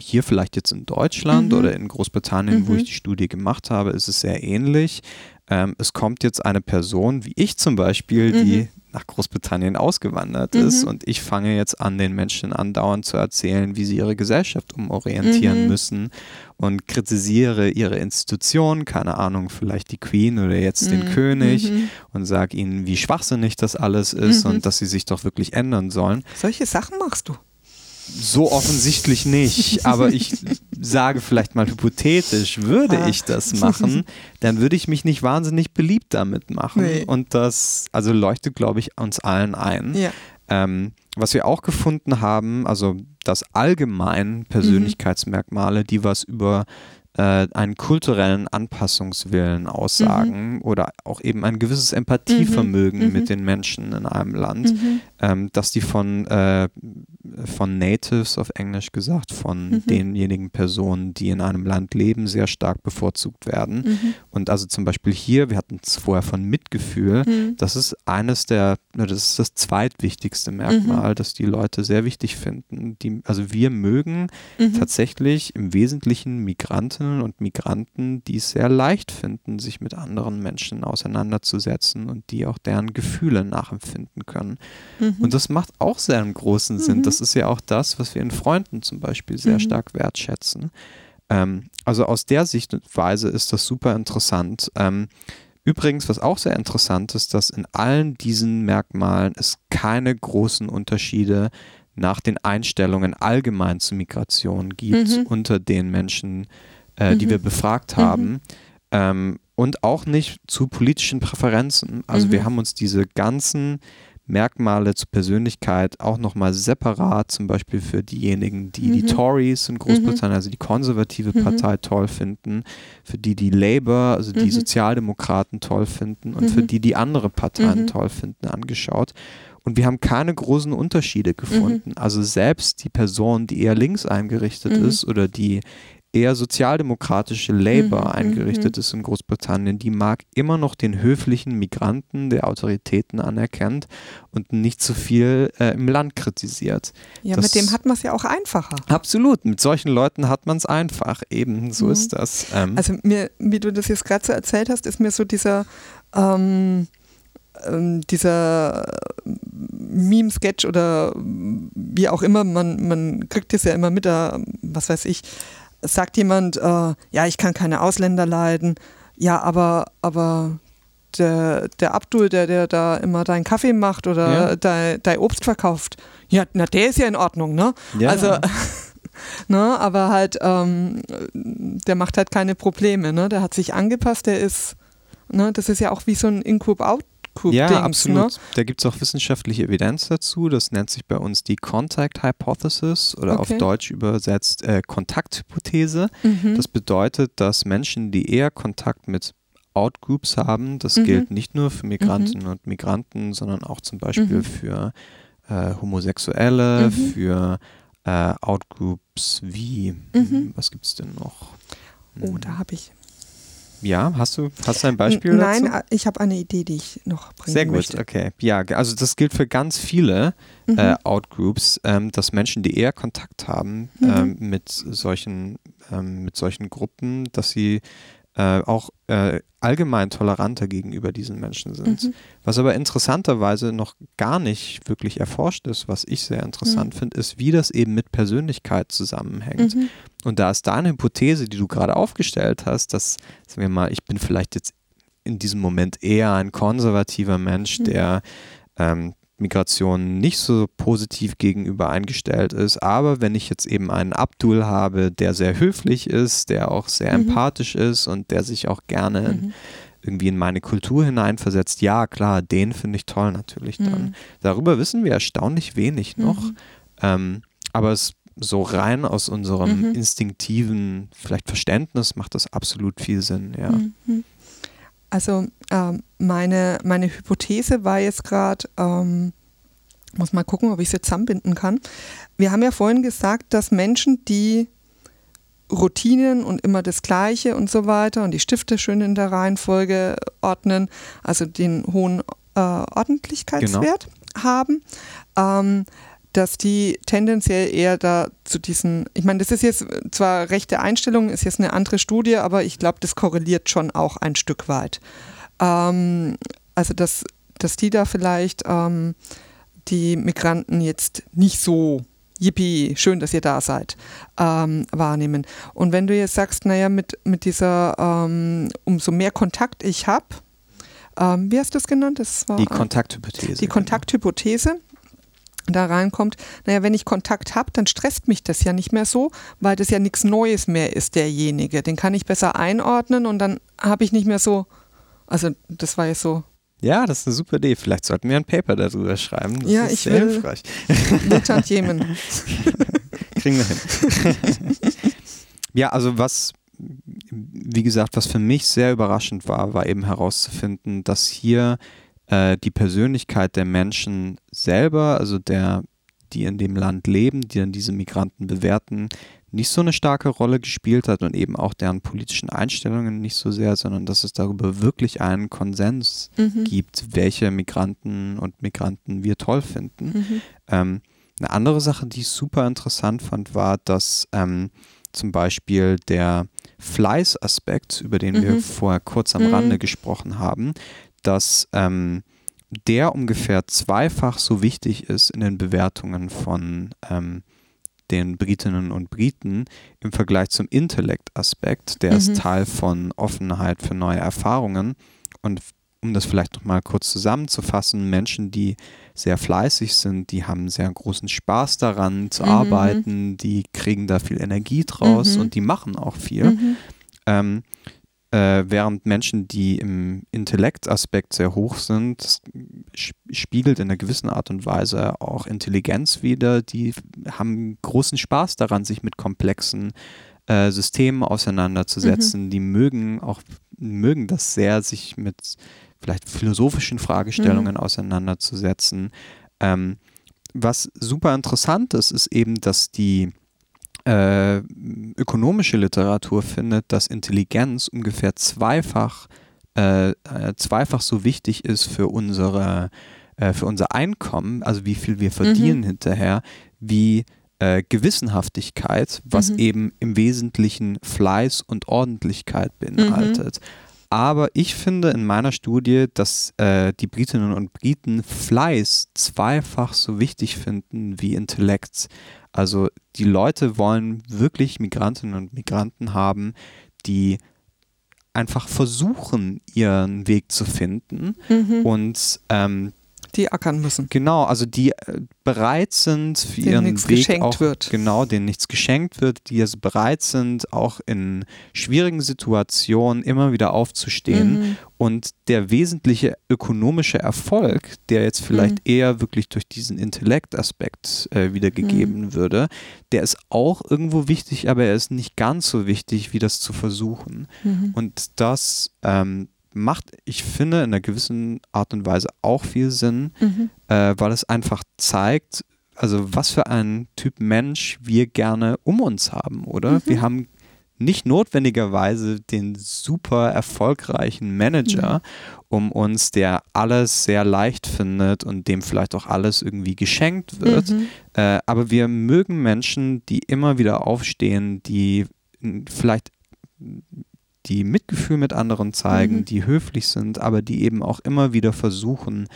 hier vielleicht jetzt in Deutschland oder in Großbritannien, wo ich die Studie gemacht habe, ist es sehr ähnlich ähm, es kommt jetzt eine Person, wie ich zum Beispiel, mhm. die nach Großbritannien ausgewandert mhm. ist und ich fange jetzt an, den Menschen andauernd zu erzählen, wie sie ihre Gesellschaft umorientieren mhm. müssen und kritisiere ihre Institution, keine Ahnung, vielleicht die Queen oder jetzt den mhm. König mhm. und sage ihnen, wie schwachsinnig das alles ist mhm. und dass sie sich doch wirklich ändern sollen. Solche Sachen machst du? So offensichtlich nicht, aber ich sage vielleicht mal hypothetisch, würde ah. ich das machen, dann würde ich mich nicht wahnsinnig beliebt damit machen. Nee. Und das, also leuchtet, glaube ich, uns allen ein. Ja. Ähm, was wir auch gefunden haben, also dass allgemein Persönlichkeitsmerkmale, die was über äh, einen kulturellen Anpassungswillen aussagen mhm. oder auch eben ein gewisses Empathievermögen mhm. mit mhm. den Menschen in einem Land, mhm. ähm, dass die von, äh, von Natives auf Englisch gesagt, von mhm. denjenigen Personen, die in einem Land leben, sehr stark bevorzugt werden. Mhm. Und also zum Beispiel hier, wir hatten es vorher von Mitgefühl, das ist eines der, das ist das zweitwichtigste Merkmal, das die Leute sehr wichtig finden. Die, also wir mögen tatsächlich im Wesentlichen Migranten Migrantinnen und Migranten, die es sehr leicht finden, sich mit anderen Menschen auseinanderzusetzen und die auch deren Gefühle nachempfinden können. Mhm. Und das macht auch sehr einen großen Sinn. Mhm. Das ist ja auch das, was wir in Freunden zum Beispiel sehr mhm. stark wertschätzen. Ähm, also aus der Sichtweise ist das super interessant. Ähm, Übrigens, was auch sehr interessant ist, dass in allen diesen Merkmalen es keine großen Unterschiede nach den Einstellungen allgemein zu Migration gibt mhm. unter den Menschen, äh, mhm. die wir befragt haben. Mhm. Ähm, und auch nicht zu politischen Präferenzen. Also mhm. wir haben uns diese ganzen Merkmale zur Persönlichkeit auch nochmal separat, zum Beispiel für diejenigen, die die mhm. Tories in Großbritannien, mhm. also die konservative mhm. Partei toll finden, für die die Labour, also die Sozialdemokraten toll finden und für die die andere Parteien toll finden, angeschaut. Und wir haben keine großen Unterschiede gefunden. Also selbst die Person, die eher links eingerichtet ist oder die eher sozialdemokratische Labour mhm, eingerichtet mhm. ist in Großbritannien, die mag immer noch den höflichen Migranten, der Autoritäten anerkennt und nicht zu so viel äh, im Land kritisiert. Ja, das, mit dem hat man es ja auch einfacher. Absolut, mit solchen Leuten hat man es einfach, eben, so mhm. ist das. Ähm. Also mir, wie du das jetzt gerade so erzählt hast, ist mir so dieser ähm, ähm, dieser Meme-Sketch oder wie auch immer, man, man kriegt es ja immer mit, da, was weiß ich, sagt jemand, äh, ja, ich kann keine Ausländer leiden, ja, aber, aber der, der Abdul, der, der da immer deinen Kaffee macht oder ja. dein, dein Obst verkauft, ja, na, der ist ja in Ordnung, ne? Ja. Also, *laughs* ne, aber halt, ähm, der macht halt keine Probleme, ne? Der hat sich angepasst, der ist, ne, das ist ja auch wie so ein Ja, Dings, absolut. Ne? Da gibt es auch wissenschaftliche Evidenz dazu. Das nennt sich bei uns die Contact Hypothesis oder okay. auf Deutsch übersetzt äh, Kontakthypothese. Mhm. Das bedeutet, dass Menschen, die eher Kontakt mit Outgroups haben. Das mhm. gilt nicht nur für Migrantinnen mhm. und Migranten, sondern auch zum Beispiel mhm. für äh, Homosexuelle, mhm. für äh, Outgroups wie, mhm. was gibt es denn noch? Oh, da habe ich. Ja, hast du, hast du ein Beispiel Nein, dazu? Nein, ich habe eine Idee, die ich noch bringen Sehr gut, möchte. okay. Ja, also das gilt für ganz viele mhm. äh, Outgroups, ähm, dass Menschen, die eher Kontakt haben mhm. ähm, mit solchen ähm, mit solchen Gruppen, dass sie äh, auch äh, allgemein toleranter gegenüber diesen Menschen sind. Mhm. Was aber interessanterweise noch gar nicht wirklich erforscht ist, was ich sehr interessant mhm. finde, ist, wie das eben mit Persönlichkeit zusammenhängt. Mhm. Und da ist deine Hypothese, die du gerade aufgestellt hast, dass, sagen wir mal, ich bin vielleicht jetzt in diesem Moment eher ein konservativer Mensch, mhm. der ähm, Migration nicht so positiv gegenüber eingestellt ist. Aber wenn ich jetzt eben einen Abdul habe, der sehr höflich ist, der auch sehr mhm. empathisch ist und der sich auch gerne mhm. irgendwie in meine Kultur hineinversetzt, ja klar, den finde ich toll natürlich dann. Mhm. Darüber wissen wir erstaunlich wenig noch. Mhm. Ähm, aber es so rein aus unserem mhm. instinktiven vielleicht Verständnis macht das absolut viel Sinn, ja. Mhm. Also ähm, meine, meine Hypothese war jetzt gerade, ähm, muss mal gucken, ob ich sie zusammenbinden kann. Wir haben ja vorhin gesagt, dass Menschen, die Routinen und immer das Gleiche und so weiter und die Stifte schön in der Reihenfolge ordnen, also den hohen äh, Ordentlichkeitswert genau. haben, ähm, dass die tendenziell eher da zu diesen, ich meine, das ist jetzt zwar rechte Einstellung, ist jetzt eine andere Studie, aber ich glaube, das korreliert schon auch ein Stück weit. Ähm, also, dass, dass die da vielleicht ähm, die Migranten jetzt nicht so Yippie, schön, dass ihr da seid, ähm, wahrnehmen. Und wenn du jetzt sagst, naja, mit, mit dieser, ähm, umso mehr Kontakt ich habe, ähm, wie hast du es genannt? Das war, die Kontakthypothese. Die genau. Kontakthypothese da reinkommt, naja, wenn ich Kontakt habe, dann stresst mich das ja nicht mehr so, weil das ja nichts Neues mehr ist, derjenige. Den kann ich besser einordnen und dann habe ich nicht mehr so, also das war ja so. Ja, das ist eine super Idee. Vielleicht sollten wir ein Paper darüber schreiben. Das ja, ich sehr will hilfreich. Jemen. *laughs* Kriegen wir hin. ja, also was, wie gesagt, was für mich sehr überraschend war, war eben herauszufinden, dass hier äh, die Persönlichkeit der Menschen selber, also der, die in dem Land leben, die dann diese Migranten bewerten, nicht so eine starke Rolle gespielt hat und eben auch deren politischen Einstellungen nicht so sehr, sondern dass es darüber wirklich einen Konsens mhm. gibt, welche Migranten und Migranten wir toll finden. Mhm. Ähm, eine andere Sache, die ich super interessant fand, war, dass ähm, zum Beispiel der Fleißaspekt, über den mhm. wir vorher kurz am Rande mhm. gesprochen haben, dass ähm, der ungefähr zweifach so wichtig ist in den Bewertungen von ähm, den Britinnen und Briten im Vergleich zum Intellektaspekt. Der mhm. ist Teil von Offenheit für neue Erfahrungen. Und um das vielleicht nochmal kurz zusammenzufassen, Menschen, die sehr fleißig sind, die haben sehr großen Spaß daran zu mhm. arbeiten, die kriegen da viel Energie draus mhm. und die machen auch viel. Mhm. Ähm, äh, während Menschen, die im Intellektaspekt sehr hoch sind, spiegelt in einer gewissen Art und Weise auch Intelligenz wieder. Die haben großen Spaß daran, sich mit komplexen äh, Systemen auseinanderzusetzen. Mhm. Die mögen auch mögen das sehr, sich mit vielleicht philosophischen Fragestellungen mhm. auseinanderzusetzen. Ähm, was super interessant ist, ist eben, dass die äh, ökonomische Literatur findet, dass Intelligenz ungefähr zweifach, äh, äh, zweifach so wichtig ist für unsere äh, für unser Einkommen, also wie viel wir verdienen mhm. hinterher, wie äh, Gewissenhaftigkeit, was mhm. eben im Wesentlichen Fleiß und Ordentlichkeit beinhaltet. Mhm. Aber ich finde in meiner Studie, dass äh, die Britinnen und Briten Fleiß zweifach so wichtig finden wie Intellekt. Also die Leute wollen wirklich Migrantinnen und Migranten haben, die einfach versuchen, ihren Weg zu finden mhm. und ähm, die ackern müssen. Genau, also die äh, bereit sind für denen ihren nichts Weg geschenkt auch, wird. genau, denen nichts geschenkt wird, die es bereit sind, auch in schwierigen Situationen immer wieder aufzustehen. Mhm. Und der wesentliche ökonomische Erfolg, der jetzt vielleicht mhm. eher wirklich durch diesen Intellektaspekt äh, wiedergegeben mhm. würde, der ist auch irgendwo wichtig, aber er ist nicht ganz so wichtig, wie das zu versuchen. Mhm. Und das ähm, macht, ich finde, in einer gewissen Art und Weise auch viel Sinn, mhm. äh, weil es einfach zeigt, also was für ein Typ Mensch wir gerne um uns haben, oder? Mhm. Wir haben nicht notwendigerweise den super erfolgreichen Manager mhm. um uns, der alles sehr leicht findet und dem vielleicht auch alles irgendwie geschenkt wird. Mhm. Äh, aber wir mögen Menschen, die immer wieder aufstehen, die vielleicht die Mitgefühl mit anderen zeigen, mhm. die höflich sind, aber die eben auch immer wieder versuchen,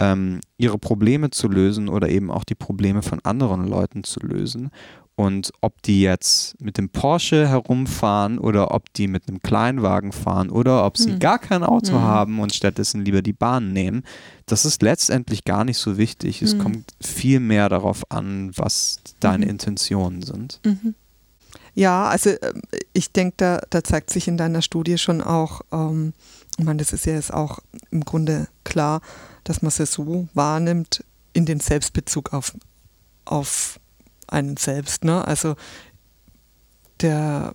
ähm, ihre Probleme zu lösen oder eben auch die Probleme von anderen Leuten zu lösen. Und ob die jetzt mit dem Porsche herumfahren oder ob die mit einem Kleinwagen fahren oder ob sie mhm. gar kein Auto mhm. haben und stattdessen lieber die Bahn nehmen, das ist letztendlich gar nicht so wichtig. Es mhm. kommt viel mehr darauf an, was deine mhm. Intentionen sind. Mhm. Ja, also ähm, ich denke, da, da zeigt sich in deiner Studie schon auch, ähm, ich meine, das ist ja jetzt auch im Grunde klar, dass man es so wahrnimmt in den Selbstbezug auf, auf einen selbst. Ne? Also der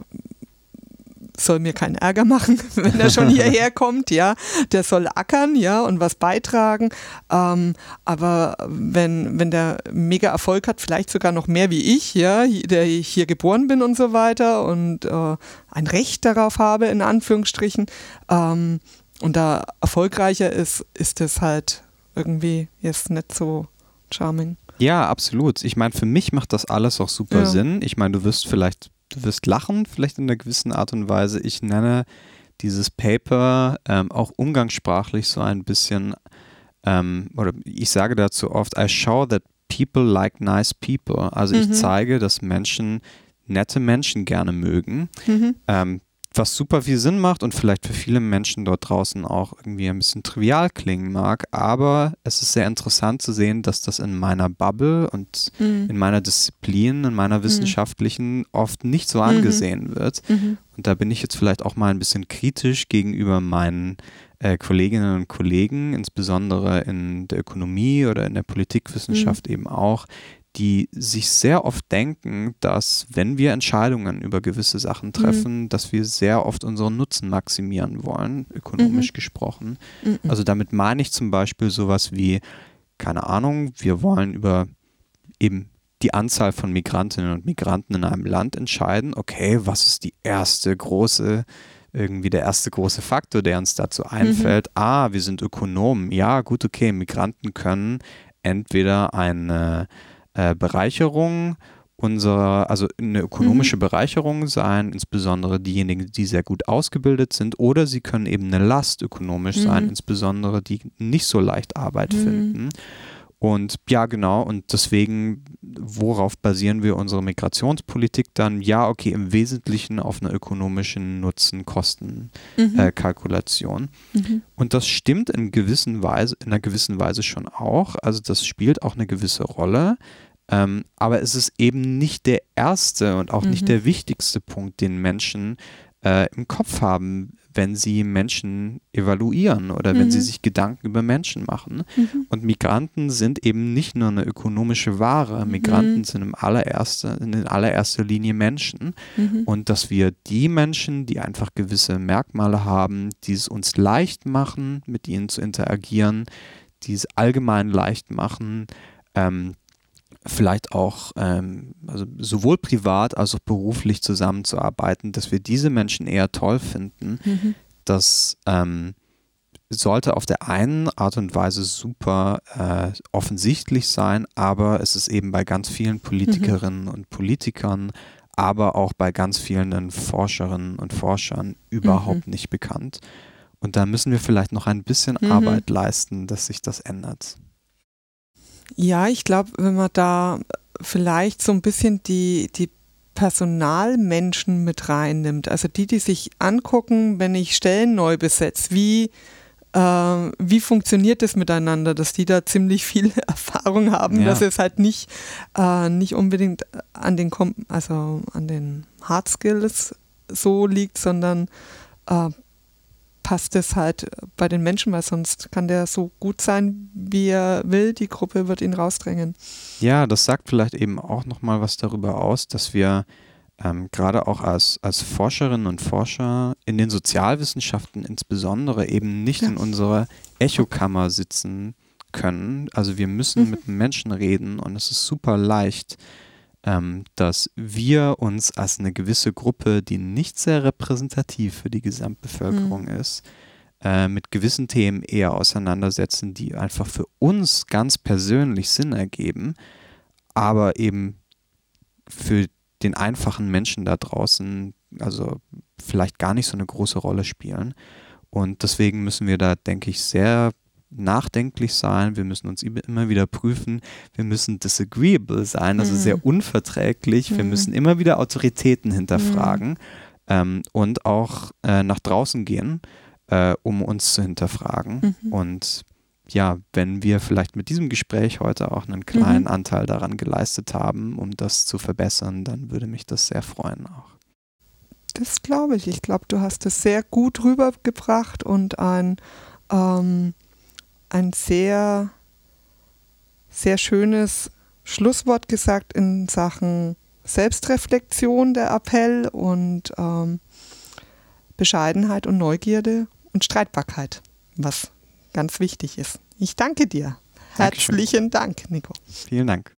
soll mir keinen Ärger machen, *laughs* wenn er schon hierher *laughs* kommt, ja. Der soll ackern, ja, und was beitragen. Ähm, aber wenn, wenn der mega Erfolg hat, vielleicht sogar noch mehr wie ich, ja, der ich hier geboren bin und so weiter und äh, ein Recht darauf habe, in Anführungsstrichen, ähm, und da erfolgreicher ist, ist es halt irgendwie jetzt nicht so charming. Ja, absolut. Ich meine, für mich macht das alles auch super ja. Sinn. Ich meine, du wirst vielleicht du wirst lachen, vielleicht in einer gewissen Art und Weise. Ich nenne dieses Paper ähm, auch umgangssprachlich so ein bisschen, ähm, oder ich sage dazu oft, I show that people like nice people. Also mhm. ich zeige, dass Menschen nette Menschen gerne mögen. Mhm. Ähm, was super viel Sinn macht und vielleicht für viele Menschen dort draußen auch irgendwie ein bisschen trivial klingen mag. Aber es ist sehr interessant zu sehen, dass das in meiner Bubble und mhm. in meiner Disziplin, in meiner mhm. wissenschaftlichen mhm. oft nicht so angesehen mhm. wird. Mhm. Und da bin ich jetzt vielleicht auch mal ein bisschen kritisch gegenüber meinen äh, Kolleginnen und Kollegen, insbesondere in der Ökonomie oder in der Politikwissenschaft mhm. eben auch, die sich sehr oft denken, dass wenn wir Entscheidungen über gewisse Sachen mhm. treffen, mhm. dass wir sehr oft unseren Nutzen maximieren wollen, ökonomisch mhm. gesprochen. Mhm. Also damit meine ich zum Beispiel sowas wie, keine Ahnung, wir wollen über eben die Anzahl von Migrantinnen und Migranten in einem Land entscheiden. Okay, was ist die erste große irgendwie der erste große Faktor, der uns dazu einfällt. Mhm. Ah, wir sind Ökonomen. Ja, gut, okay, Migranten können entweder eine äh, Bereicherung unserer, also eine ökonomische mhm. Bereicherung sein, insbesondere diejenigen, die sehr gut ausgebildet sind, oder sie können eben eine Last ökonomisch mhm. sein, insbesondere die nicht so leicht Arbeit mhm. finden. Und ja, genau, und deswegen, worauf basieren wir unsere Migrationspolitik dann? Ja, okay, im Wesentlichen auf einer ökonomischen Nutzen-Kosten-Kalkulation. Mhm. Äh, mhm. Und das stimmt in, gewissen Weise, in einer gewissen Weise schon auch. Also das spielt auch eine gewisse Rolle. Ähm, aber es ist eben nicht der erste und auch mhm. nicht der wichtigste Punkt, den Menschen äh, im Kopf haben, wenn sie Menschen evaluieren oder mhm. wenn sie mhm. sich Gedanken über Menschen machen. Mhm. Und Migranten sind eben nicht nur eine ökonomische Ware. Migranten mhm. sind im allererster, in allererster Linie Menschen. Mhm. Und dass wir die Menschen, die einfach gewisse Merkmale haben, die es uns leicht machen, mit ihnen zu interagieren, die es allgemein leicht machen, ähm, vielleicht auch ähm, also sowohl privat als auch beruflich zusammenzuarbeiten, dass wir diese Menschen eher toll finden, mhm. das ähm, sollte auf der einen Art und Weise super äh, offensichtlich sein, aber es ist eben bei ganz vielen Politikerinnen mhm. und Politikern aber auch bei ganz vielen Forscherinnen und Forschern überhaupt mhm. nicht bekannt. Und da müssen wir vielleicht noch ein bisschen mhm. Arbeit leisten, dass sich das ändert. Ja, ich glaube, wenn man da vielleicht so ein bisschen die, die Personalmenschen mit reinnimmt, also die, die sich angucken, wenn ich Stellen neu besetze, wie, äh, wie funktioniert das miteinander, dass die da ziemlich viel *laughs* Erfahrung haben, ja. dass es halt nicht, äh, nicht unbedingt an den, also an den Hard Skills so liegt, sondern äh, passt es halt bei den Menschen, weil sonst kann der so gut sein, wie er will. Die Gruppe wird ihn rausdrängen. Ja, das sagt vielleicht eben auch nochmal was darüber aus, dass wir ähm, gerade auch als, als Forscherinnen und Forscher in den Sozialwissenschaften insbesondere eben nicht ja. in unserer Echokammer sitzen können. Also wir müssen mhm. mit Menschen reden und es ist super leicht, ähm, dass wir uns als eine gewisse Gruppe, die nicht sehr repräsentativ für die Gesamtbevölkerung mhm. ist, äh, mit gewissen Themen eher auseinandersetzen, die einfach für uns ganz persönlich Sinn ergeben, aber eben für den einfachen Menschen da draußen, also vielleicht gar nicht so eine große Rolle spielen. Und deswegen müssen wir da, denke ich, sehr nachdenklich sein, wir müssen uns immer wieder prüfen, wir müssen disagreeable sein, also mhm. sehr unverträglich, mhm. wir müssen immer wieder Autoritäten hinterfragen mhm. ähm, und auch äh, nach draußen gehen, äh, um uns zu hinterfragen. Mhm. Und ja, wenn wir vielleicht mit diesem Gespräch heute auch einen kleinen mhm. Anteil daran geleistet haben, um das zu verbessern, dann würde mich das sehr freuen auch. Das glaube ich. Ich glaube, du hast es sehr gut rübergebracht und ein ähm, ein sehr, sehr schönes Schlusswort gesagt in Sachen Selbstreflexion, der Appell und ähm, Bescheidenheit und Neugierde und Streitbarkeit, was ganz wichtig ist. Ich danke dir. Herzlichen Dank, Nico. Vielen Dank.